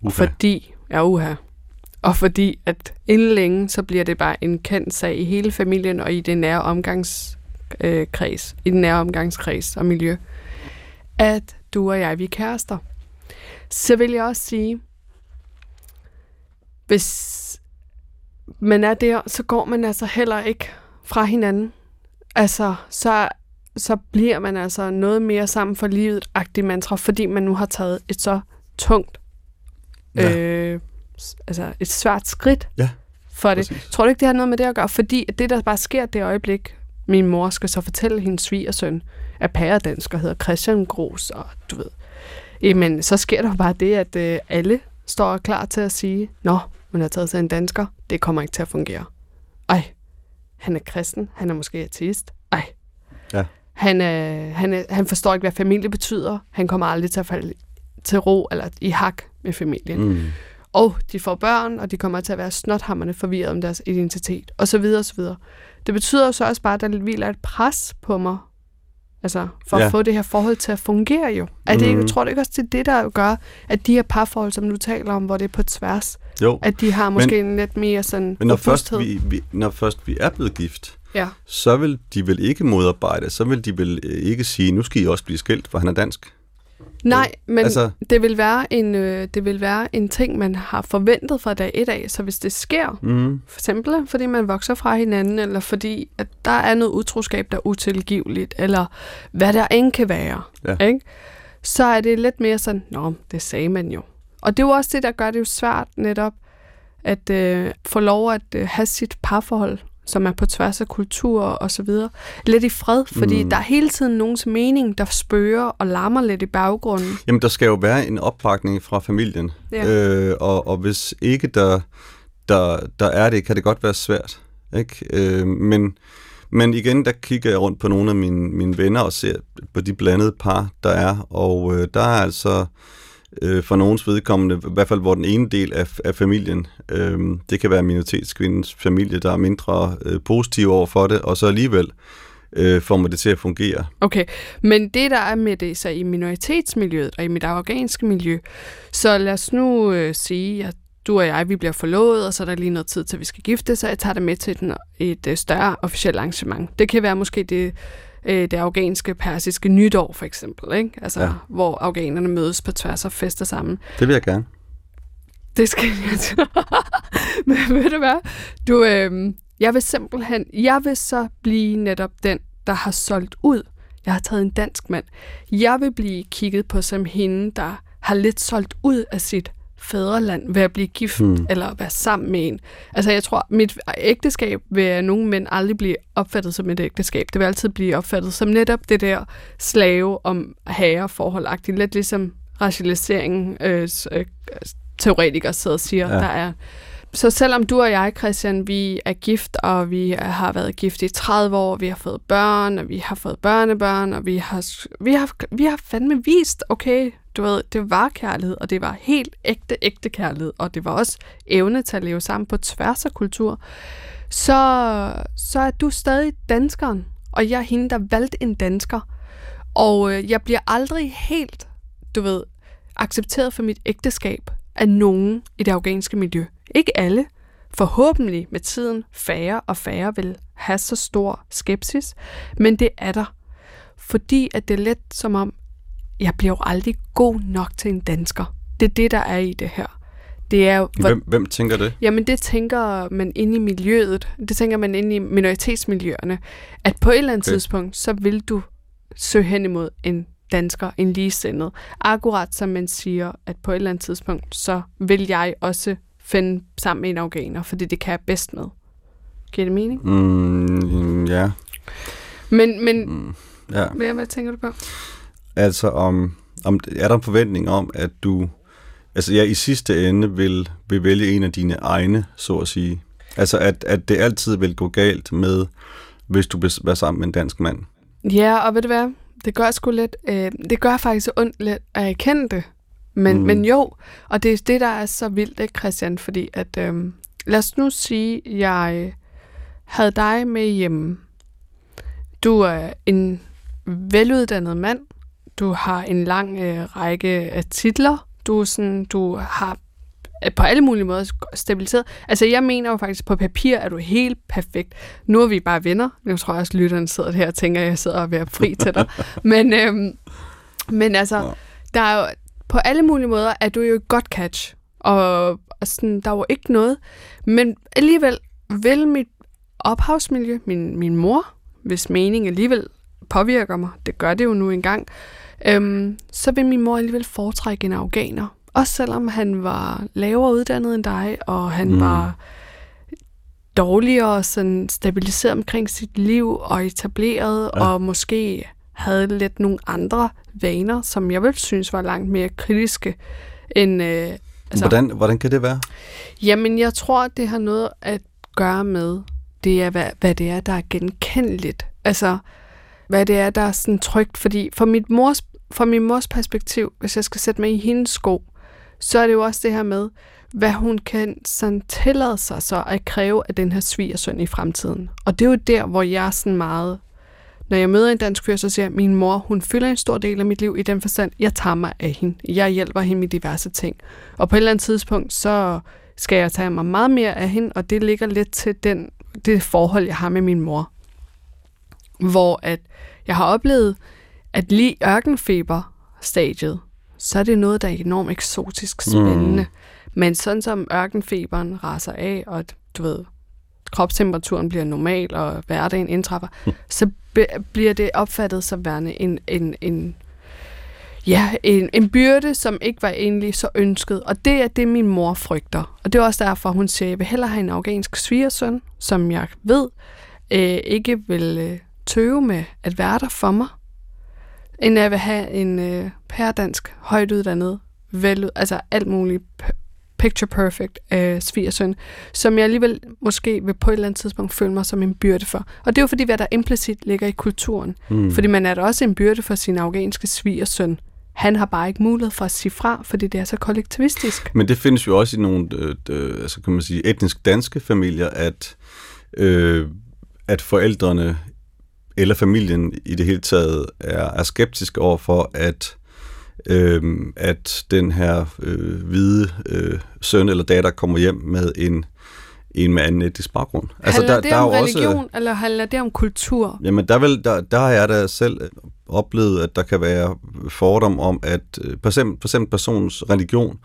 Uha. Fordi, ja uha, og fordi at inden længe, så bliver det bare en kendt sag i hele familien og i det nære omgangskreds, øh, kreds, i den nære omgangskreds og miljø, at du og jeg, vi er kærester. Så vil jeg også sige, hvis man er der, så går man altså heller ikke fra hinanden. Altså, så, så bliver man altså noget mere sammen for livet agtig mantra, fordi man nu har taget et så tungt, Ja. øh, altså et svært skridt Ja, for det. præcis. Tror du ikke, det har noget med det at gøre? Fordi det, der bare sker det øjeblik, min mor skal så fortælle hendes svigersøn, er pæredansk og hedder Christian Gros, og du ved. Jamen, så sker der bare det, at øh, alle står klar til at sige, Nå, hun har taget sig en dansker, det kommer ikke til at fungere. Ej, han er kristen, han er måske ateist. Ej. Ja. Han, er, han, er, han forstår ikke, hvad familie betyder. Han kommer aldrig til at falde til ro eller i hak med familien Mm. og de får børn, og de kommer til at være snothammerne forvirret om deres identitet, og så videre, og så videre. Det betyder så også bare, at der hviler et pres på mig, altså for Ja. at få det her forhold til at fungere jo. Er det ikke, Mhm. tror du ikke også, det er det, der gør, at de her parforhold, som du taler om, hvor det er på tværs, Jo, at de har måske en lidt mere sådan men når først, vi, vi, når først vi er blevet gift, Ja. så vil de vel ikke modarbejde, så vil de vel øh, ikke sige, nu skal I også blive skilt, for han er dansk. Nej, men Altså- det, vil være en, øh, det vil være en ting, man har forventet fra dag et af, så hvis det sker, Mm. For eksempel fordi man vokser fra hinanden, eller fordi at der er noget utroskab, der er utilgiveligt, eller hvad der end kan være. Ja. Ikke? Så er det lidt mere sådan, nå, det sagde man jo. Og det er jo også det, der gør det jo svært netop, at øh, få lov at øh, have sit parforhold, som er på tværs af kultur og så videre, lidt i fred, fordi Mm. mm. der er hele tiden nogens mening, der spørger og larmer lidt i baggrunden. Jamen, der skal jo være en opbakning fra familien, Ja. øh, og, og hvis ikke der, der, der er det, kan det godt være svært. Ikke? Øh, men, men igen, der kigger jeg rundt på nogle af mine, mine venner og ser på de blandede par, der er, og øh, der er altså øh, øh, for nogens vedkommende, i hvert fald hvor den ene del af, af familien, øh, det kan være minoritetskvindens familie, der er mindre øh, positiv over for det, og så alligevel øh, får man det til at fungere. Okay, men det der er med det så i minoritetsmiljøet og i mit afghanske miljø, så lad os nu øh, sige, at du og jeg, vi bliver forlovet, og så er der lige noget tid til, vi skal gifte, så jeg tager det med til den, et øh, større officielt arrangement. Det kan være måske det, øh, det afghanske persiske nytår, for eksempel, ikke? Altså, Ja. hvor afghanerne mødes på tværs og fester sammen. Det vil jeg gerne. Det skal jeg. Men ved du hvad? Du, øh, jeg vil simpelthen, jeg vil så blive netop den, der har solgt ud. Jeg har taget en dansk mand. Jeg vil blive kigget på som hende, der har lidt solgt ud af sit fædreland ved at blive gift hmm. eller være sammen med en. Altså jeg tror, mit ægteskab vil nogle mænd aldrig blive opfattet som et ægteskab. Det vil altid blive opfattet som netop det der slave om herreforholdagtigt. Lidt ligesom racialiseringen øh, øh, teoretikere sidder og siger, ja. der er. Så selvom du og jeg, Christian, vi er gift, og vi har været gift i 30 år, vi har fået børn, og vi har fået børnebørn, og vi har, vi har, vi har fandme vist, okay, du ved, det var kærlighed, og det var helt ægte, ægte kærlighed, og det var også evne til at leve sammen på tværs af kultur, så, så er du stadig danskeren, og jeg er hende, der valgte en dansker. Og øh, jeg bliver aldrig helt, du ved, accepteret for mit ægteskab af nogen i det afghanske miljø. Ikke alle. Forhåbentlig med tiden færre og færre vil have så stor skepsis, men det er der. Fordi at det er let som om, jeg bliver jo aldrig god nok til en dansker. Det er det, der er i det her. Det er jo, hvor, Hvem, hvem tænker det? Jamen det tænker man inde i miljøet. Det tænker man inde i minoritetsmiljøerne. At på et eller andet Okay. okay. tidspunkt, så vil du søge hen imod en dansker, en ligesindet. Akkurat som man siger, at på et eller andet tidspunkt, så vil jeg også finde sammen med en afghaner, fordi det kan jeg bedst med. Giver det mening? Mm, ja. Men, men Mm, ja. hvad, hvad tænker du på? Altså, om, om, er der en forventning om, at du altså, ja, i sidste ende vil, vil vælge en af dine egne, så at sige? Altså, at, at det altid vil gå galt med, hvis du vil være sammen med en dansk mand? Ja, og ved du hvad? Det gør sgu lidt, øh, det gør faktisk ondt lidt at erkende det. Men, Mm. men jo, og det er det, der er så vildt, ikke Christian? Fordi at, øh, lad os nu sige, jeg havde dig med hjemme. Du er en veluddannet mand. Du har en lang øh, række af titler. Du, er sådan, du har øh, på alle mulige måder stabiliseret. Altså, jeg mener jo faktisk, på papir er du helt perfekt. Nu er vi bare venner. Nu tror jeg også, lytteren sidder her og tænker, at jeg sidder og være fri til dig. Men, øhm, men altså, Ja. der er jo, på alle mulige måder er du jo et godt catch. Og, og sådan, der er jo ikke noget. Men alligevel vil mit ophavsmiljø, min, min mor, hvis mening alligevel påvirker mig, det gør det jo nu engang, øhm, så vil min mor alligevel foretrække en afghaner. Også selvom han var lavere uddannet end dig, og han Mm. var dårligere sådan stabiliseret omkring sit liv og etableret, Ja. ja. og måske havde lidt nogle andre vaner, som jeg vil synes var langt mere kritiske end... Øh, Altså, hvordan, hvordan kan det være? Jamen, jeg tror, det har noget at gøre med, det er, hvad, hvad det er, der er genkendeligt. Altså, hvad det er, der er sådan trygt. Fordi fra, mit mors, fra min mors perspektiv, hvis jeg skal sætte mig i hendes sko, så er det jo også det her med, hvad hun kan sådan tillade sig så at kræve af den her svigersøn i fremtiden. Og det er jo der, hvor jeg er sådan meget... Når jeg møder en dansk fyr, så siger jeg, at min mor, hun fylder en stor del af mit liv i den forstand, jeg tager mig af hende. Jeg hjælper hende med diverse ting. Og på et eller andet tidspunkt, så skal jeg tage mig meget mere af hende, og det ligger lidt til den, det forhold, jeg har med min mor. Hvor at jeg har oplevet, at lige ørkenfeber-stadiet, så er det noget, der er enormt eksotisk spændende. Mm. Men sådan som ørkenfeberen raser af, og du ved, kropstemperaturen bliver normal, og hverdagen indtræffer, så be- bliver det opfattet som værende en, en, en, ja, en, en byrde, som ikke var egentlig så ønsket. Og det er det, min mor frygter. Og det er også derfor, hun siger, at jeg vil hellere have en afghansk svigersøn, som jeg ved øh, ikke vil øh, tøve med at være der for mig, end jeg vil have en øh, pærdansk, højt uddannet, vel, altså alt muligt picture perfect øh, svigersøn, som jeg alligevel måske vil på et eller andet tidspunkt føle mig som en byrde for. Og det er jo fordi, hvad der implicit ligger i kulturen. Mm. Fordi man er da også en byrde for sin afghanske svigersøn. Han har bare ikke mulighed for at sige fra, fordi det er så kollektivistisk. Men det findes jo også i nogle øh, øh, altså kan man sige, etnisk danske familier, at, øh, at forældrene eller familien i det hele taget er, er skeptiske over for, at, øh, at den her øh, hvide øh, søn eller datter kommer hjem med en, en med anden etnisk baggrund. Altså, handler der, det om er religion, også... eller handler det om kultur? Jamen, der, vil, der, der har jeg da selv oplevet, at der kan være fordom om, at øh, for eksempel, for eksempel personens religion,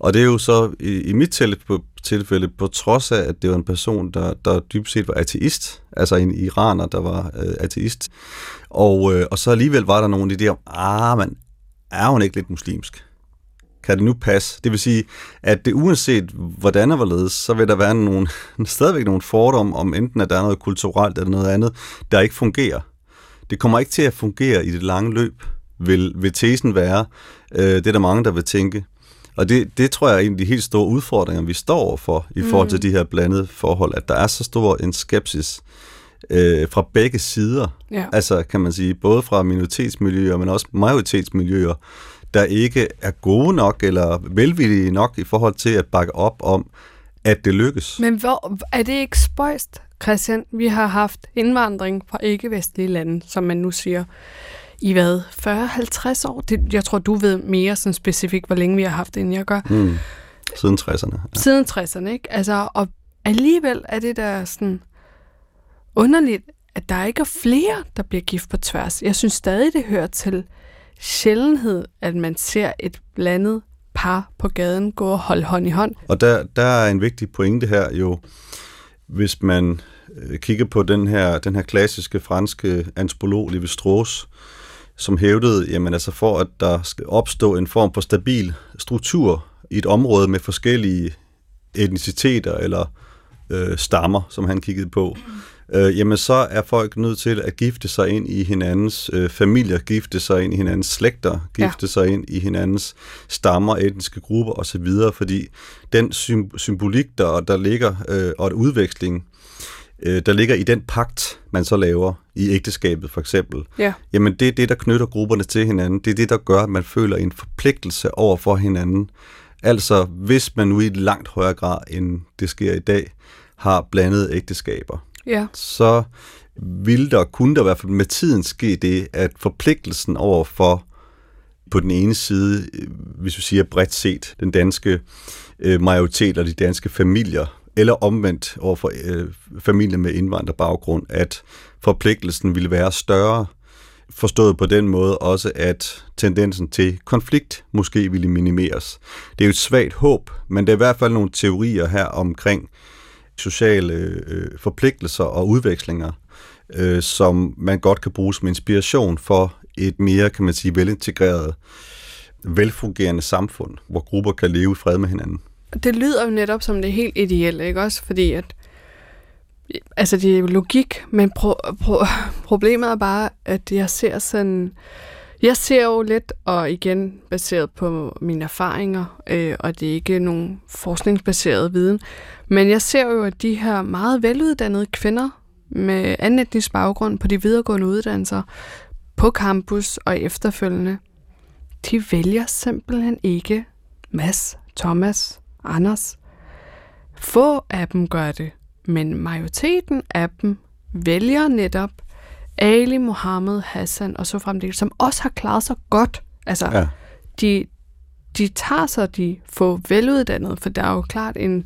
og det er jo så i, i mit tilfælde, tilfælde på trods af, at det var en person, der, der dybest set var ateist, altså en iraner, der var øh, ateist, og, øh, og så alligevel var der nogle idéer om, ah, men er hun ikke lidt muslimsk? Kan det nu passe? Det vil sige, at det uanset hvordan og hvorledes, så vil der være nogle, stadigvæk nogle fordomme om enten, at der er noget kulturelt eller noget andet, der ikke fungerer. Det kommer ikke til at fungere i det lange løb, vil, vil tesen være. Øh, det er der mange, der vil tænke. Og det, det tror jeg er en af de helt store udfordringer, vi står overfor i forhold til de her blandede forhold, at der er så stor en skepsis øh, fra begge sider. Ja. Altså kan man sige, både fra minoritetsmiljøer, men også majoritetsmiljøer, der ikke er gode nok eller velvillige nok i forhold til at bakke op om, at det lykkes. Men hvor, er det ikke spøjst, Christian? Vi har haft indvandring fra ikke-vestlige lande, som man nu siger, i hvad? 40-50 år? Det, jeg tror, du ved mere sådan specifikt, hvor længe vi har haft det, end jeg gør. Hmm. Siden 60'erne. Ja. Siden 60'erne, ikke? Altså, og alligevel er det der sådan underligt, at der ikke er flere, der bliver gift på tværs. Jeg synes stadig, det hører til sjældenhed, at man ser et blandet par på gaden gå og holde hånd i hånd. Og der, der er en vigtig pointe her jo, hvis man øh, kigger på den her, den her klassiske franske antropolog Levi Strauss, som hævdede, jamen altså for at der skal opstå en form for stabil struktur i et område med forskellige etniciteter eller øh, stammer, som han kiggede på, øh, jamen så er folk nødt til at gifte sig ind i hinandens øh, familier, gifte sig ind i hinandens slægter, gifte ja. sig ind i hinandens stammer, etniske grupper osv., fordi den symbolik, der, der ligger, øh, og et udveksling, øh, der ligger i den pagt, man så laver i ægteskabet for eksempel, ja. jamen det er det, der knytter grupperne til hinanden. Det er det, der gør, at man føler en forpligtelse over for hinanden. Altså, hvis man nu i langt højere grad, end det sker i dag, har blandede ægteskaber, ja. så vil der, kunne der i hvert fald med tiden ske det, at forpligtelsen over for på den ene side, hvis vi siger bredt set, den danske øh, majoritet og de danske familier, eller omvendt over for øh, familier med indvandrerbaggrund, at forpligtelsen ville være større, forstået på den måde også, at tendensen til konflikt måske ville minimeres. Det er jo et svagt håb, men der er i hvert fald nogle teorier her omkring sociale øh, forpligtelser og udvekslinger, øh, som man godt kan bruge som inspiration for et mere, kan man sige, velintegreret, velfungerende samfund, hvor grupper kan leve i fred med hinanden. Det lyder jo netop som det helt ideelle, ikke også? Fordi at altså det er jo logik, men pro- pro- problemet er bare, at jeg ser sådan, jeg ser jo lidt, og igen baseret på mine erfaringer, øh, og det er ikke nogen forskningsbaseret viden, men jeg ser jo, at de her meget veluddannede kvinder med anden etnisk baggrund på de videregående uddannelser, på campus og efterfølgende, de vælger simpelthen ikke Mads, Thomas, Anders. Få af dem gør det, men majoriteten af dem vælger netop Ali, Mohammed, Hassan og så fremdeles, som også har klaret sig godt. Altså, ja. de, de tager sig de få veluddannede, for der er jo klart en,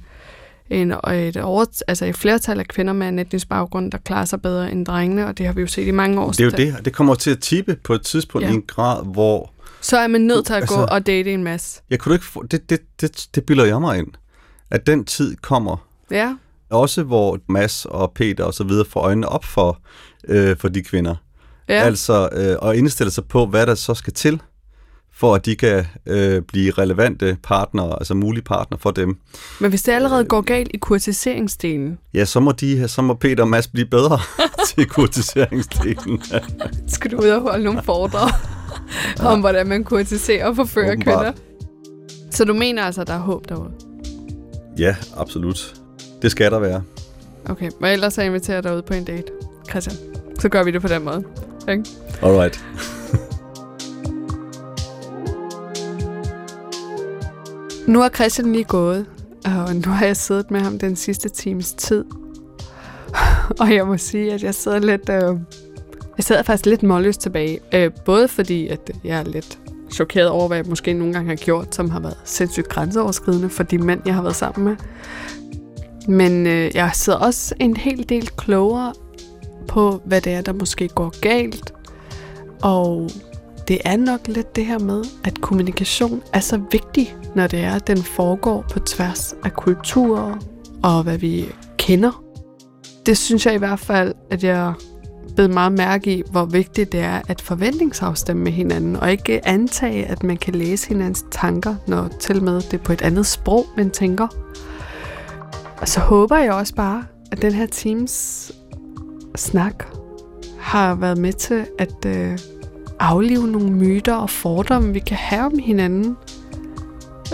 en, et, over, altså et flertal af kvinder med en etnisk baggrund, der klarer sig bedre end drengene, og det har vi jo set i mange år. Det er jo det, det kommer til at tippe på et tidspunkt ja. i en grad, hvor... Så er man nødt til at altså, gå og date en masse. Jeg kunne ikke få, det, det, det, det bilder jeg mig ind, at den tid kommer. Ja. Også hvor Mads og Peter og så videre får øjnene op for, øh, for de kvinder. Ja. Altså, øh, og indstille sig på, hvad der så skal til, for at de kan øh, blive relevante partnere, altså mulige partner for dem. Men hvis det allerede går galt i kurtiseringsdelen? Ja, så må, de, så må Peter og Mads blive bedre til kurtiseringsdelen. skal du ud og holde nogle foredrag ja. om, hvordan man kurtiserer og forfører kvinder? Så du mener altså, at der er håb derude? Ja, absolut. Det skal der være. Okay, og ellers så inviterer jeg dig ud på en date, Christian. Så gør vi det på den måde. Okay? Alright. nu har Christian lige gået, og nu har jeg siddet med ham den sidste times tid. og jeg må sige, at jeg sidder lidt... Øh, jeg sidder faktisk lidt målløst tilbage. Øh, både fordi, at jeg er lidt chokeret over, hvad jeg måske nogle gange har gjort, som har været sindssygt grænseoverskridende for de mænd, jeg har været sammen med. Men øh, jeg sidder også en hel del klogere på, hvad det er, der måske går galt. Og det er nok lidt det her med, at kommunikation er så vigtig, når det er, at den foregår på tværs af kulturer og hvad vi kender. Det synes jeg i hvert fald, at jeg blev meget mærke i, hvor vigtigt det er at forventningsafstemme med hinanden, og ikke antage, at man kan læse hinandens tanker, når til med det er på et andet sprog, man tænker. Og så håber jeg også bare, at den her Teams snak har været med til at øh, aflive nogle myter og fordomme, vi kan have om hinanden,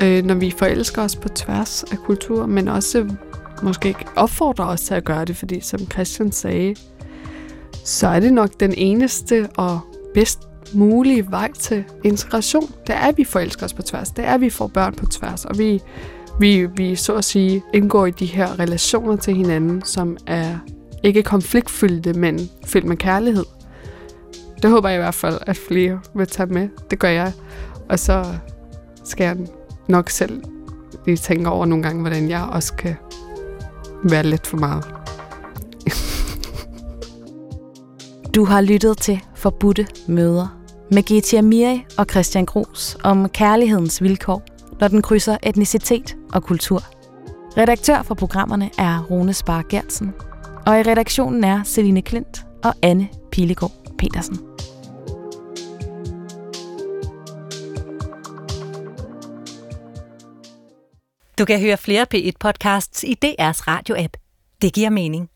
øh, når vi forelsker os på tværs af kultur, men også måske ikke opfordrer os til at gøre det, fordi som Christian sagde, så er det nok den eneste og bedst mulige vej til integration. Det er, at vi forelsker os på tværs. Det er, at vi får børn på tværs. Og vi vi, vi så at sige indgår i de her relationer til hinanden, som er ikke konfliktfyldte, men fyldt med kærlighed. Det håber jeg i hvert fald, at flere vil tage med. Det gør jeg. Og så skal jeg nok selv lige tænke over nogle gange, hvordan jeg også kan være lidt for meget. Du har lyttet til Forbudte Møder med Getia Amiri og Christian Gros om kærlighedens vilkår, når den krydser etnicitet og kultur. Redaktør for programmerne er Rune Spar Gertsen, og i redaktionen er Celine Klint og Anne Pilegaard Petersen. Du kan høre flere P1-podcasts i DR's radio-app. Det giver mening.